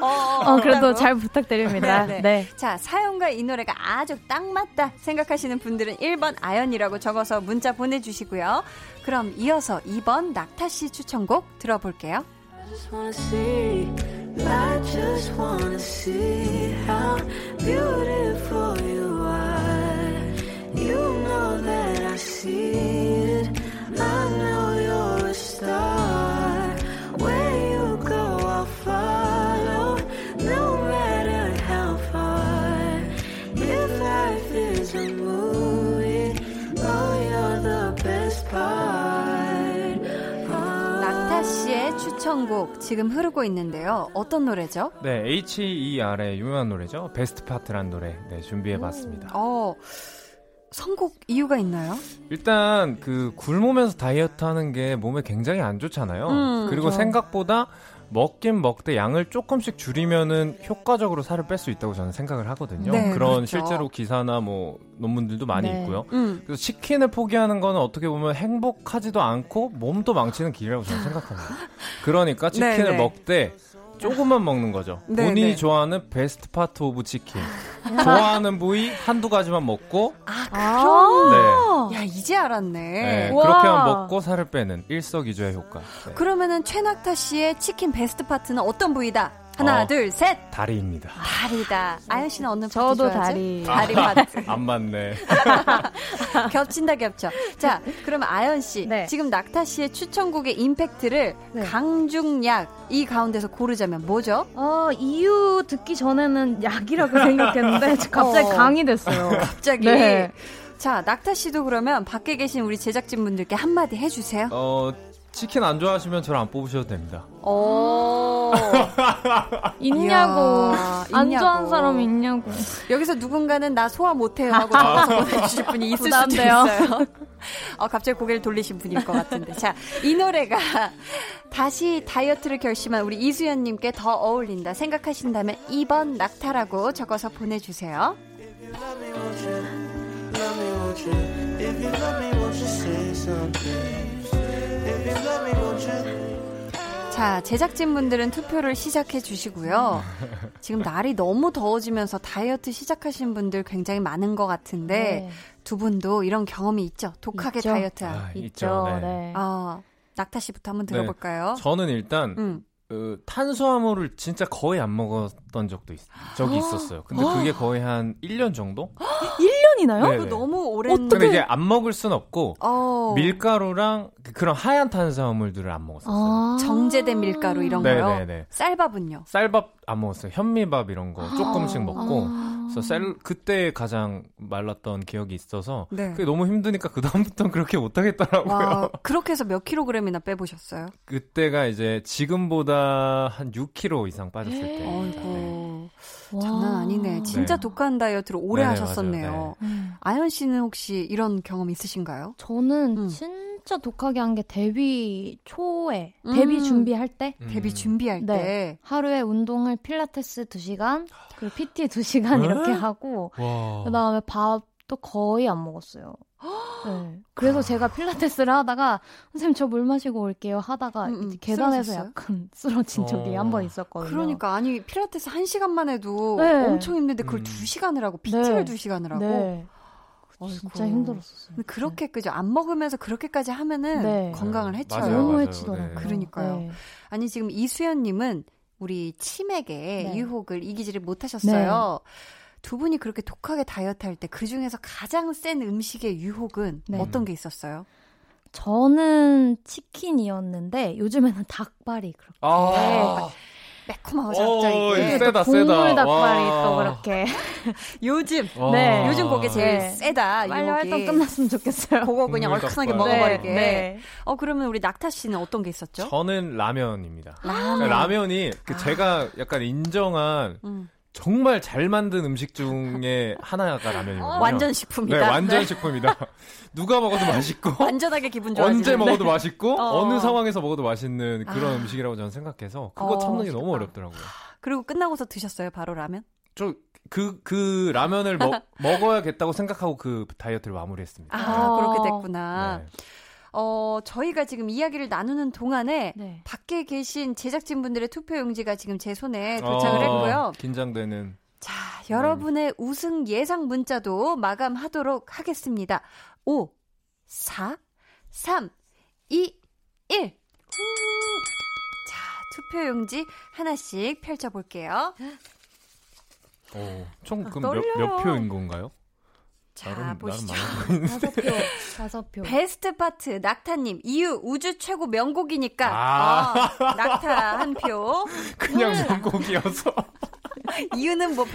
어, 어, 어, 그래도 없다고? 잘 부탁드립니다. 네, 네. 네. 자, 사연과 이 노래가 아주 딱 맞다 생각하시는 분들은 1번 아연이라고 적어서 문자 보내 주시고요. 그럼 이어서 2번 낙타 씨 추천곡 들어볼게요. just wanna see, I just wanna see how beautiful you are. You know that I see it. I know you're a star. 씨의 추천곡 지금 흐르고 있는데요. 어떤 노래죠? 네, H.E.R의 유명한 노래죠. 베스트 파트라는 노래 네, 준비해봤습니다. 어, 선곡 이유가 있나요? 일단 그 굶으면서 다이어트 하는 게 몸에 굉장히 안 좋잖아요. 음, 그리고 그렇죠. 생각보다 먹긴 먹되 양을 조금씩 줄이면은 효과적으로 살을 뺄 수 있다고 저는 생각을 하거든요. 네, 그런 그렇죠. 실제로 기사나 뭐 논문들도 많이 네. 있고요. 음. 그래서 치킨을 포기하는 거는 어떻게 보면 행복하지도 않고 몸도 망치는 길이라고 저는 생각합니다. 그러니까 치킨을 네, 네. 먹되 조금만 먹는 거죠. 네, 본인이 네. 좋아하는 best part of chicken. 좋아하는 부위 한두 가지만 먹고 아, 네. 야, 이제 알았네. 네. 그렇게만 먹고 살을 빼는 일석이조의 효과. 네. 그러면은 최낙타 씨의 치킨 best part는 어떤 부위다? 하나, 어. 둘, 셋. 다리입니다. 다리다. 아연 씨는 어느 파트 저도? 다리. 다리 파트. 안 맞네. 겹친다 겹쳐. 자, 그러면 아연 씨, 네. 지금 낙타 씨의 추천곡의 임팩트를 네. 강중약 이 가운데서 고르자면 뭐죠? 어, 이유 듣기 전에는 약이라고 생각했는데 갑자기 어. 강이 됐어요. 갑자기. 네. 자, 낙타 씨도 그러면 밖에 계신 우리 제작진 분들께 한마디 해주세요. 어, 치킨 안 좋아하시면 저를 안 뽑으셔도 됩니다. 오. 있냐고. 이야, 안. 좋아하는 사람이 있냐고. 여기서 누군가는 나 소화 못해요 하고 적어서 보내주실 분이 있을 수도. 있어요. 어, 갑자기 고개를 돌리신 분일 것 같은데. 자, 이 노래가 다시 다이어트를 결심한 우리 이수연님께 더 어울린다 생각하신다면 2번 낙타라고 적어서 보내주세요. 자, 제작진분들은 투표를 시작해 주시고요. 지금 날이 너무 더워지면서 다이어트 시작하신 분들 굉장히 많은 것 같은데, 네. 두 분도 이런 경험이 있죠? 독하게 있죠. 다이어트. 한. 아, 있죠. 있죠. 네. 네. 아, 낙타 씨부터 한번 네. 들어볼까요? 저는 일단 음. 그 탄수화물을 진짜 거의 안 먹었던 적도 있, 적이 있었어요. 근데 그게 거의 한 1년 정도? 10년이나요? 네. 그거 네네. 너무 오랜. 근데 이제 안 먹을 순 없고 어, 밀가루랑 그- 그런 하얀 탄수화물들을 안 먹었었어요. 아. 정제된 밀가루 이런 네, 거요. 네, 네. 쌀밥은요. 쌀밥 안 먹었어요. 현미밥 이런 거 조금씩 먹고. 아. 그래서 쌀 그때 가장 말랐던 기억이 있어서 네. 그게 너무 힘드니까 그 다음부터는 그렇게 못 하겠더라고요. 와, 그렇게 해서 몇 킬로그램이나 빼보셨어요? 그때가 이제 지금보다 한 6kg 이상 빠졌을 때. 어이구, 와. 장난 아니네. 진짜 네. 독한 다이어트를 오래 네네, 하셨었네요. 맞아요. 음. 아연 씨는 혹시 이런 경험 있으신가요? 저는 음. 진짜 독하게 한 게 데뷔 초에 음. 데뷔 준비할 때 음. 데뷔 준비할 네. 때. 하루에 운동을 필라테스 2시간 그리고 PT 2시간 이렇게 하고 와. 그다음에 밥 도 거의 안 먹었어요. 네. 그래서 제가 필라테스를 하다가 선생님 저 물 마시고 올게요 하다가 음, 음. 이제 계단에서 쓰러졌어요? 약간 쓰러진 적이 어. 한번 있었거든요. 그러니까 아니 필라테스 한 시간만 해도 네. 엄청 힘든데 그걸 음. 두 시간을 하고 PT를 네. 두 시간을 하고. 네. 어이구. 진짜 힘들었었어요. 근데 그렇게 그죠 안 먹으면서 그렇게까지 하면은 네. 건강을 네. 해쳐요. 너무. 해치더라고요. 네. 그러니까요. 네. 아니 지금 이수연님은 우리 치맥에 네. 유혹을 이기지를 못하셨어요. 두 분이 그렇게 독하게 다이어트 할 때 그 중에서 가장 센 음식의 유혹은 네. 어떤 게 있었어요? 저는 치킨이었는데 요즘에는 닭발이 그렇게 아. 매콤하고 어, 자극적이게. 이게 세다, 국물 세다. 닭발이 와. 또 그렇게 요즘 와. 네. 요즘 그게 제일 네. 세다. 빨리. 활동 끝났으면 좋겠어요. 그거 그냥 얼큰하게 닭발. 먹어버리게. 네, 네. 어 그러면 우리 낙타 씨는 어떤 게 있었죠? 저는 라면입니다. 라면. 라면이 그 아. 제가 약간 인정한 음. 정말 잘 만든 음식 중에 하나가 라면이거든요. 완전 식품이다. 네, 완전 네. 식품이다. 누가 먹어도 맛있고 완전하게 기분 좋아지는. 언제 먹어도 맛있고 어. 어느 상황에서 먹어도 맛있는 그런 아. 음식이라고 저는 생각해서 그거 어, 참는 게 너무. 어렵더라고요. 그리고 끝나고서 드셨어요, 바로 라면? 저 그 그 라면을 먹, 먹어야겠다고 생각하고 그 다이어트를 마무리했습니다. 아, 어. 그렇게 됐구나. 네. 어, 저희가 지금 이야기를 나누는 동안에 네. 밖에 계신 제작진분들의 투표 용지가 지금 제 손에 도착을 어, 했고요. 긴장되는 자, 여러분의 우승 예상 문자도 마감하도록 하겠습니다. 5, 4, 3, 2, 1. 자, 투표 용지 하나씩 펼쳐볼게요. 어, 총 그럼 떨려요. 몇, 몇 표인 건가요? 자, 나름- 보시죠. 나름 다섯 표, 다섯 표. 베스트 파트 낙타님 이유 우주 최고 명곡이니까 아. 어, 낙타 한 표. 그냥 명곡이어서 이유는 뭐?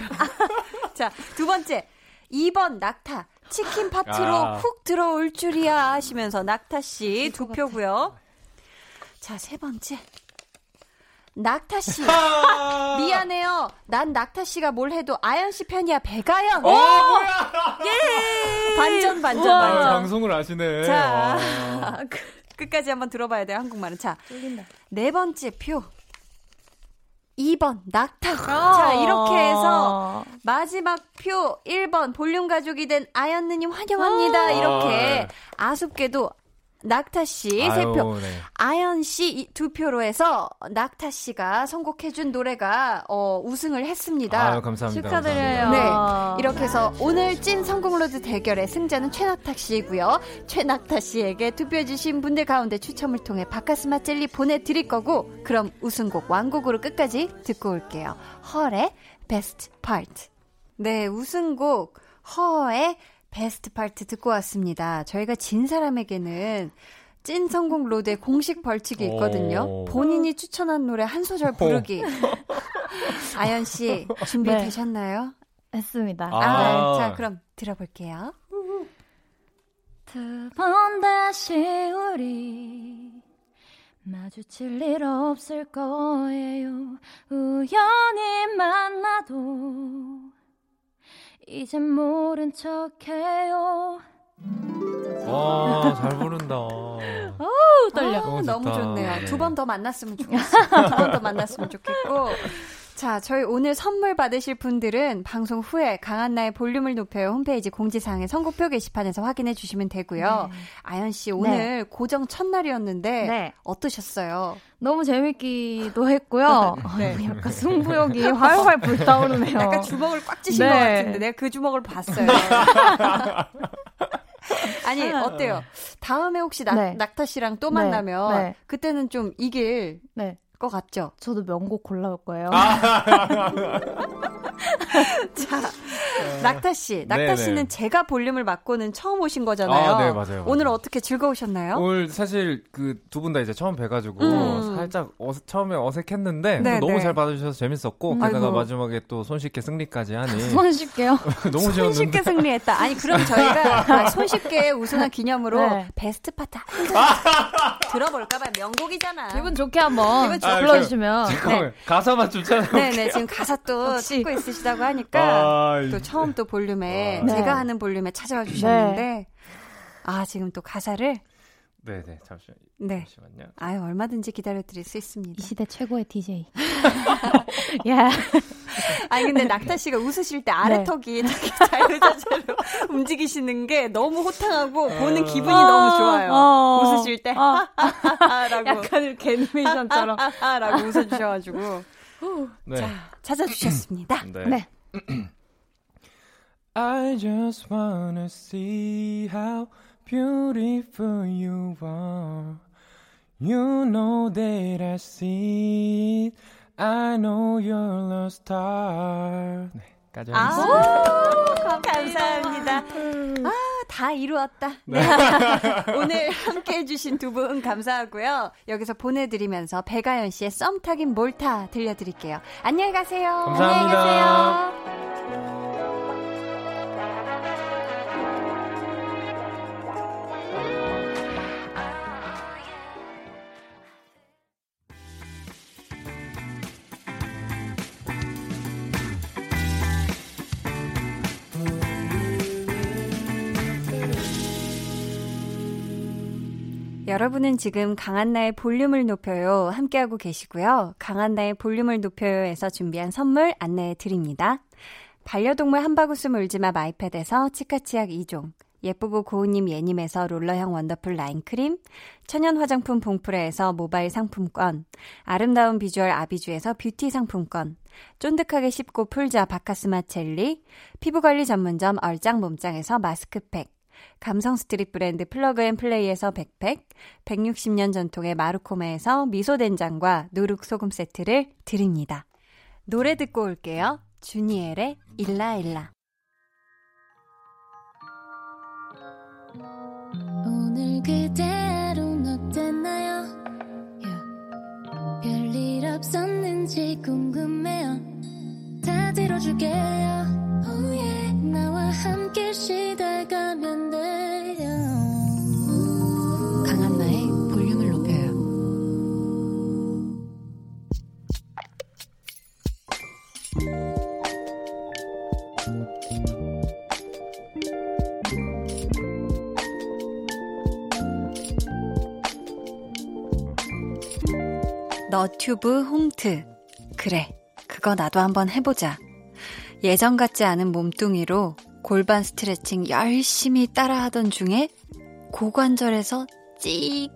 자, 두 번째. 2번 낙타. 치킨 파트로 아. 훅 들어올 줄이야 하시면서 낙타 씨 두 표고요. 자, 세 번째. 낙타 씨. 미안해요. 난 낙타 씨가 뭘 해도 아연 씨 편이야. 배가연. 어, 뭐야? 예! 반전 반전 아, 반전. 방송을 아시네. 자. 와. 그- 끝까지 한번 들어봐야 돼요. 한국말은. 자, 쫄린다. 네 번째 표. 2번 낙타. 자, 이렇게 해서 마지막 표 1번 볼륨 가족이 된 아연느님 환영합니다. 이렇게 아쉽게도 낙타 씨세 표, 아유, 네. 아연 씨 두 표로 해서 낙타 씨가 선곡해준 노래가 어, 우승을 했습니다. 아유, 감사합니다. 축하드려요. 네. 감사합니다. 이렇게 해서 오늘 찐 성공로드 대결의 승자는 최낙타 씨이고요. 최낙타 씨에게 투표해주신 분들 가운데 추첨을 통해 바카스마 젤리 보내드릴 거고, 그럼 우승곡 완곡으로 끝까지 듣고 올게요. 헐의 베스트 파트. 네, 우승곡 H.E.R.의 Best Part 듣고 왔습니다. 저희가 진 사람에게는 찐 선곡 로드의 공식 벌칙이 있거든요. 오. 본인이 추천한 노래 한 소절 부르기. 아연 씨 준비되셨나요? 했습니다. 아, 아. 자, 그럼 들어볼게요. 두 번 다시 우리 마주칠 일 없을 거예요. 우연히 만나도 이젠 모른 척해요. 와, 잘 부른다. 우 떨려. 아, 너무. 좋네요. 네. 두번 더 만났으면 좋겠어요. 두번 더 만났으면 좋겠고. 자, 저희 오늘 선물 받으실 분들은 방송 후에 강한나의 볼륨을 높여요 홈페이지 공지사항의 선곡표 게시판에서 확인해 주시면 되고요. 아연 씨 오늘 고정 첫날이었는데 네. 어떠셨어요? 너무 재밌기도 했고요. 네. 약간 승부욕이 활활 불타오르네요. 약간 주먹을 꽉 쥐신 네. 것 같은데 내가 그 주먹을 봤어요. 아니 어때요? 다음에 혹시 낙, 네. 낙타 씨랑 또 네, 만나면 네. 그때는 좀 이길 네. 것 같죠? 저도 명곡 골라올 거예요. 자, 낙타 씨, 낙타 네네. 씨는 제가 볼륨을 맡고는 처음 오신 거잖아요. 아, 네, 맞아요, 맞아요. 오늘 어떻게 즐거우셨나요? 오늘 사실 그 두 분 다 이제 처음 뵈가지고 음. 살짝 어색 처음에 어색했는데 네, 또 너무 네. 잘 받아주셔서 재밌었고 음. 게다가 아이고. 마지막에 또 손쉽게 승리까지 하니 손쉽게요. 너무 손쉽게 승리했다. 아니 그럼 저희가 아, 손쉽게 우승한 기념으로 네. 베스트 파트 들어볼까봐 명곡이잖아. 기분 좋게 한번 기분 좋게. 불러주시면. 잠깐만 가사만 좀 찾아. 네네 지금 가사 또 찾고 있으시 다고 하니까 아, 또 처음 또 볼륨에 아. 제가 네. 하는 볼륨에 찾아와 주셨는데 아 지금 또 가사를 네네 잠시만 네 잠시만요. 아유 얼마든지 기다려드릴 수이 있습니다. 시대 최고의 DJ. 야. 아니 근데 낙타 씨가 웃으실 때 아래 네. 턱이 자유자재로 움직이시는 게 너무 호탕하고 보는 기분이 어, 너무 좋아요. 어. 웃으실 때 어. 하하하라고 약간 이렇게 애니메이션처럼. 하하라고 웃어주셔가지고 네. 자 찾아주셨습니다. 네. 네. I just wanna see how beautiful you are. You know that I see it. I know you're a star. 네, 까지 아, 하겠습니다. 감사합니다. 아, 다 이루었다. 네. 오늘 함께 해주신 두 분 감사하고요. 여기서 보내드리면서 배가연 씨의 썸 타긴 몰타 들려드릴게요. 안녕히 가세요. 감사합니다. 안녕히 계세요. 여러분은 지금 강한나의 볼륨을 높여요 함께하고 계시고요. 강한나의 볼륨을 높여요에서 준비한 선물 안내해 드립니다. 반려동물 한바구스 물지마 마이패드에서 치카치약 2종, 예쁘고 고운님 예님에서 롤러형 원더풀 라인크림, 천연 화장품 봉프레에서 모바일 상품권, 아름다운 비주얼 아비주에서 뷰티 상품권, 쫀득하게 씹고 풀자 바카스마 젤리, 피부관리 전문점 얼짱 몸짱에서 마스크팩, 감성 street 브랜드 플러그 앤 플레이에서 백팩, 160년 전통의 마루코메에서 미소된장과 누룩소금 세트를 드립니다. 노래 듣고 올게요. 주니엘의 일라일라. 오늘 그대 하루는 어땠나요? 별일 없었는지 궁금해요. 다 들어줄게요. Oh yeah. 나와 함께 시달가면 돼요. 강한나의 볼륨을 높여요. 너튜브 홈트. 그래, 그거 나도 한번 해보자. 예전 같지 않은 몸뚱이로 골반 스트레칭 열심히 따라하던 중에 고관절에서 찍.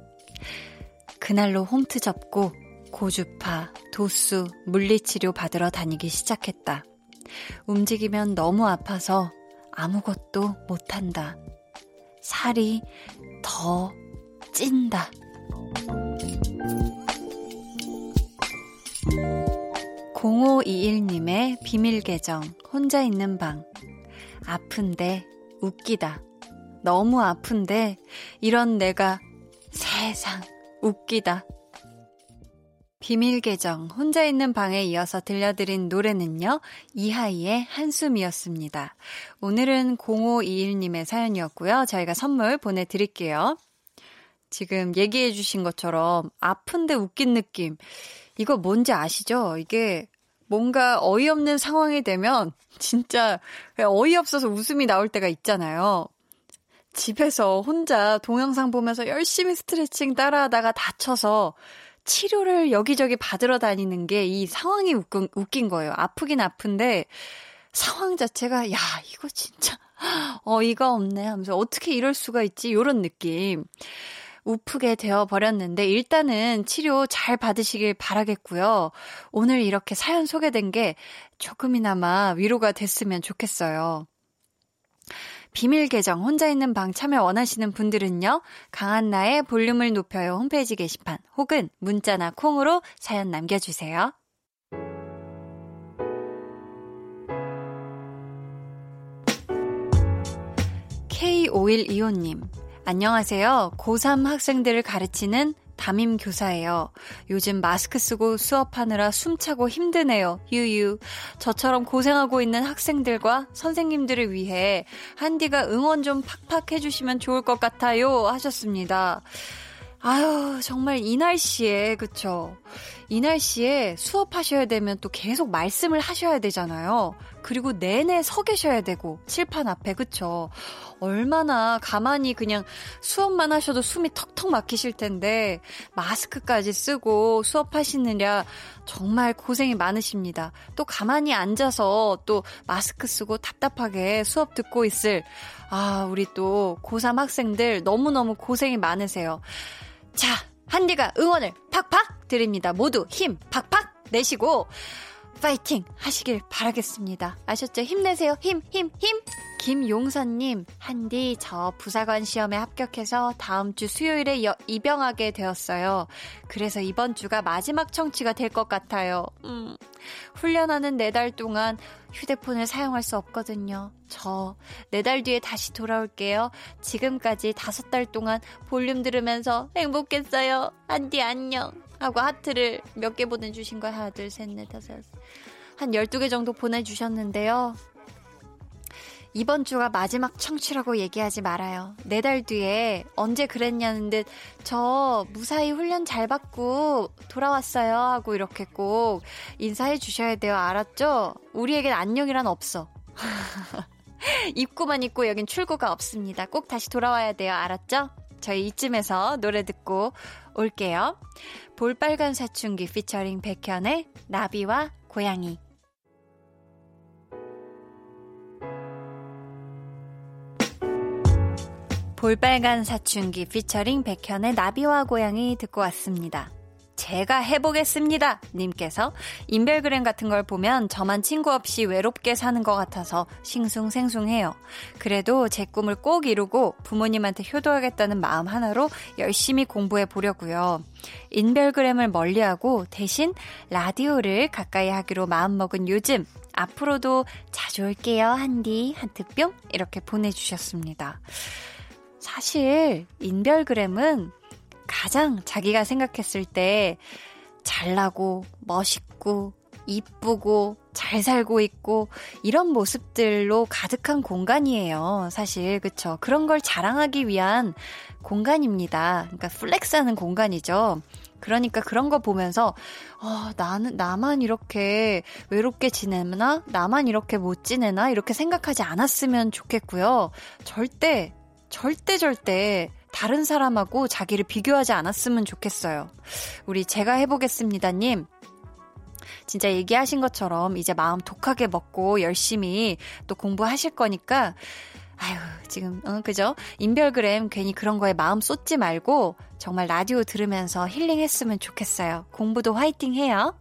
그날로 홈트 접고 고주파, 도수, 물리치료 받으러 다니기 시작했다. 움직이면 너무 아파서 아무것도 못한다. 살이 더 찐다. 0521님의 비밀 계정, 혼자 있는 방. 아픈데 웃기다. 너무 아픈데 이런 내가 세상 웃기다. 비밀 계정, 혼자 있는 방에 이어서 들려드린 노래는요, 이하이의 한숨이었습니다. 오늘은 0521님의 사연이었고요. 저희가 선물 보내드릴게요. 지금 얘기해주신 것처럼 아픈데 웃긴 느낌. 이거 뭔지 아시죠? 이게 뭔가 어이없는 상황이 되면 진짜 어이없어서 웃음이 나올 때가 있잖아요. 집에서 혼자 동영상 보면서 열심히 스트레칭 따라하다가 다쳐서 치료를 여기저기 받으러 다니는 게 이 상황이 웃긴, 웃긴 거예요. 아프긴 아픈데 상황 자체가 야 이거 진짜 어이가 없네 하면서 어떻게 이럴 수가 있지 요런 느낌. 우프게 되어 버렸는데 일단은 치료 잘 받으시길 바라겠고요. 오늘 이렇게 사연 소개된 게 조금이나마 위로가 됐으면 좋겠어요. 비밀 계정 혼자 있는 방 참여 원하시는 분들은요. 강한나의 볼륨을 높여요 홈페이지 게시판 혹은 문자나 콩으로 사연 남겨주세요. 5125님, 안녕하세요. 고3 학생들을 가르치는 담임 교사예요. 요즘 마스크 쓰고 수업하느라 숨차고 힘드네요. 유유. 저처럼 고생하고 있는 학생들과 선생님들을 위해 한디가 응원 좀 팍팍 해주시면 좋을 것 같아요. 하셨습니다. 아유, 정말 이 날씨에, 그쵸. 이 날씨에 수업하셔야 되면 또 계속 말씀을 하셔야 되잖아요. 그리고 내내 서 계셔야 되고, 칠판 앞에, 그쵸. 얼마나 가만히 그냥 수업만 하셔도 숨이 턱턱 막히실 텐데, 마스크까지 쓰고 수업하시느냐, 정말 고생이 많으십니다. 또 가만히 앉아서 또 마스크 쓰고 답답하게 수업 듣고 있을, 아, 우리 또 고3 학생들 너무너무 고생이 많으세요. 자, 한디가 응원을 팍팍 드립니다. 모두 힘 팍팍 내시고 파이팅 하시길 바라겠습니다. 아셨죠? 힘내세요. 힘, 힘, 힘. 김용선님, 한디, 저 부사관 시험에 합격해서 다음 주 수요일에 여, 입영하게 되었어요. 그래서 이번 주가 마지막 청취가 될 것 같아요. 음, 훈련하는 네 달 동안 휴대폰을 사용할 수 없거든요. 저, 네 달 뒤에 다시 돌아올게요. 지금까지 다섯 달 동안 볼륨 들으면서 행복했어요. 한디 안녕. 하고 하트를 몇 개 보내주신 거 하나, 둘, 셋, 넷, 다섯. 한 12개 정도 보내주셨는데요. 이번 주가 마지막 청취라고 얘기하지 말아요. 네 달 뒤에 언제 그랬냐는 듯 저 무사히 훈련 잘 받고 돌아왔어요 하고 이렇게 꼭 인사해 주셔야 돼요. 알았죠? 우리에겐 안녕이란 없어. 입구만 있고 여긴 출구가 없습니다. 꼭 다시 돌아와야 돼요. 알았죠? 저희 이쯤에서 노래 듣고 올게요. 볼빨간 사춘기 피처링 백현의 나비와 고양이. 볼빨간 사춘기 피처링 백현의 나비와 고양이 듣고 왔습니다. 제가 해보겠습니다. 님께서 인별그램 같은 걸 보면 저만 친구 없이 외롭게 사는 것 같아서 싱숭생숭해요. 그래도 제 꿈을 꼭 이루고 부모님한테 효도하겠다는 마음 하나로 열심히 공부해 보려고요. 인별그램을 멀리하고 대신 라디오를 가까이 하기로 마음먹은 요즘 앞으로도 자주 올게요 한디 한트뿅 이렇게 보내주셨습니다. 사실 인별그램은 가장 자기가 생각했을 때 잘나고 멋있고 이쁘고 잘 살고 있고 이런 모습들로 가득한 공간이에요. 사실 그쵸? 그런 걸 자랑하기 위한 공간입니다. 그러니까 flex하는 공간이죠. 그러니까 그런 거 보면서 어, 나는 나만 이렇게 외롭게 지내나 나만 이렇게 못 지내나 이렇게 생각하지 않았으면 좋겠고요. 절대 절대 절대 다른 사람하고 자기를 비교하지 않았으면 좋겠어요. 우리 제가 해보겠습니다님. 진짜 얘기하신 것처럼 이제 마음 독하게 먹고 열심히 또 공부하실 거니까 아유, 지금, 어, 그죠? 인별그램 괜히 그런 거에 마음 쏟지 말고 정말 라디오 들으면서 힐링했으면 좋겠어요. 공부도 화이팅 해요.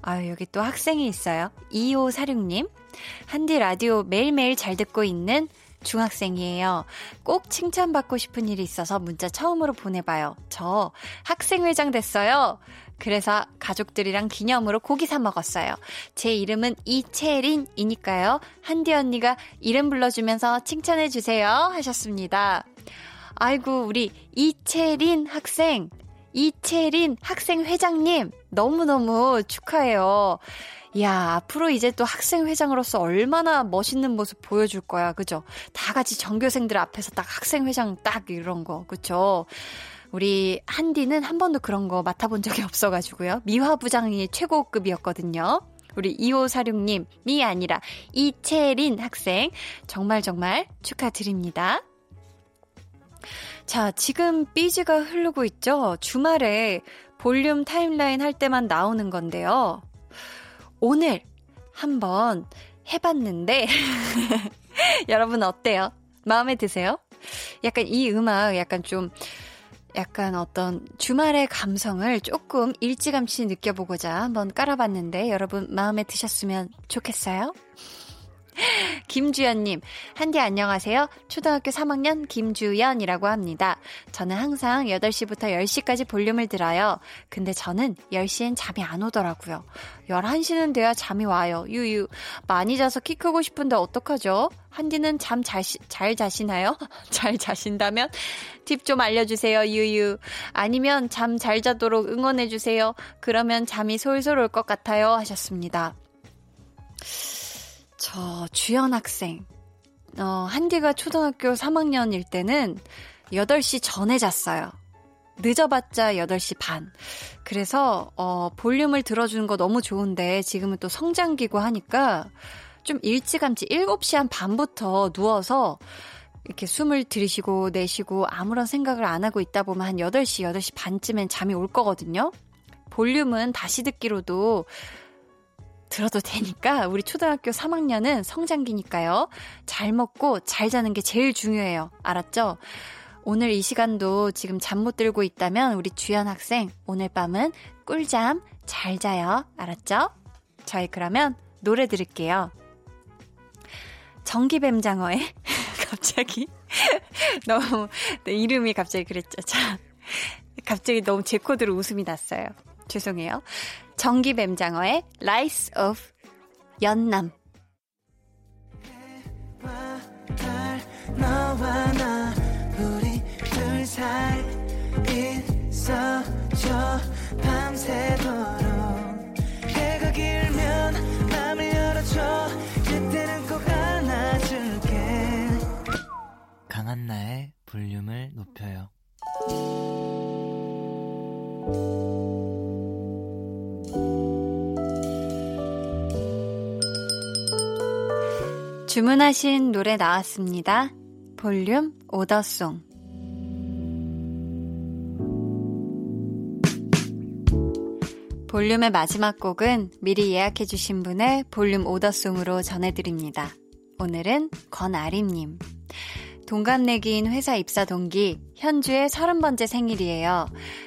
아유, 여기 또 학생이 있어요. 2546님. 한디 라디오 매일매일 잘 듣고 있는 중학생이에요. 꼭 칭찬받고 싶은 일이 있어서 문자 처음으로 보내봐요. 저 학생회장 됐어요. 그래서 가족들이랑 기념으로 고기 사 먹었어요. 제 이름은 이채린이니까요. 한디 언니가 이름 불러주면서 칭찬해주세요. 하셨습니다. 아이고, 우리 이채린 학생, 이채린 학생회장님, 너무너무 축하해요. 야, 앞으로 이제 또 학생회장으로서 얼마나 멋있는 모습 보여줄 거야. 그죠? 다 같이 전교생들 앞에서 딱 학생회장 딱 이런 거. 그쵸? 우리 한디는 한 번도 그런 거 맡아본 적이 없어가지고요. 미화부장이 최고급이었거든요. 우리 2546님이 아니라 이채린 학생. 정말 정말 축하드립니다. 자, 지금 삐지가 흐르고 있죠? 주말에 볼륨 타임라인 할 때만 나오는 건데요. 오늘 한번 해봤는데, 여러분 어때요? 마음에 드세요? 약간 이 음악 약간 좀, 약간 어떤 주말의 감성을 조금 일찌감치 느껴보고자 한번 깔아봤는데, 여러분 마음에 드셨으면 좋겠어요? 김주연님, 한디 안녕하세요. 초등학교 3학년 김주연이라고 합니다. 저는 항상 8시부터 10시까지 볼륨을 들어요. 근데 저는 10시엔 잠이 안 오더라고요. 11시는 돼야 잠이 와요. 유유. 많이 자서 키 크고 싶은데 어떡하죠? 한디는 잠 잘, 잘 자시나요? 잘 자신다면 팁 좀 알려주세요, 유유. 아니면 잠 잘 자도록 응원해주세요. 그러면 잠이 솔솔 올 것 같아요. 하셨습니다. 저, 주연 학생. 어, 한디가 초등학교 3학년일 때는 8시 전에 잤어요. 늦어봤자 8시 반. 그래서, 어, 볼륨을 들어주는 거 너무 좋은데, 지금은 또 성장기고 하니까, 좀 일찌감치 7시 한 반부터 누워서, 이렇게 숨을 들이쉬고 내쉬고 아무런 생각을 안 하고 있다 보면 한 8시, 8시 반쯤엔 잠이 올 거거든요? 볼륨은 다시 듣기로도 들어도 되니까 우리 초등학교 3학년은 성장기니까요. 잘 먹고 잘 자는 게 제일 중요해요. 알았죠? 오늘 이 시간도 지금 잠 못 들고 있다면 우리 주연 학생 오늘 밤은 꿀잠 잘 자요. 알았죠? 저희 그러면 노래 들을게요. 전기뱀장어의 갑자기 너무 네, 이름이 갑자기 그랬죠. 자, 갑자기 너무 제 코드로 웃음이 났어요. 죄송해요. 전기뱀장어의 Lies of 연남. 너와 나 우리 둘 사이 있어줘 밤새도록 해가 길면 맘을 열어줘 그때는 꼭 안아줄게 강한 나의 볼륨을 높여요. 주문하신 노래 나왔습니다. 볼륨 오더송. 볼륨의 마지막 곡은 미리 예약해주신 분의 볼륨 오더송으로 전해드립니다. 오늘은 권아림님. 동갑내기인 회사 입사 동기 현주의 30번째 생일이에요.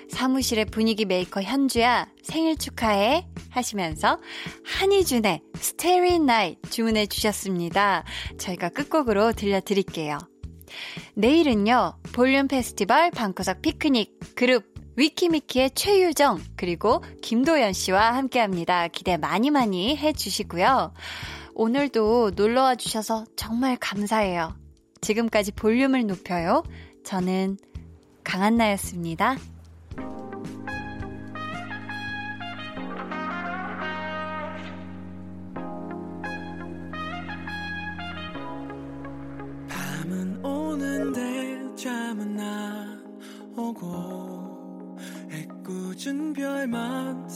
사무실의 분위기 메이커 현주야 생일 축하해 하시면서 한희준의 Starry Night 주문해 주셨습니다. 저희가 끝곡으로 들려드릴게요. 내일은요 볼륨 페스티벌 방구석 피크닉 그룹 위키미키의 최유정 그리고 김도연 씨와 함께합니다. 기대 많이 많이 해주시고요. 오늘도 놀러와 주셔서 정말 감사해요. 지금까지 볼륨을 높여요. 저는 강한나였습니다. 밤은 오는데 잠은 안 오고 애꿎은 별만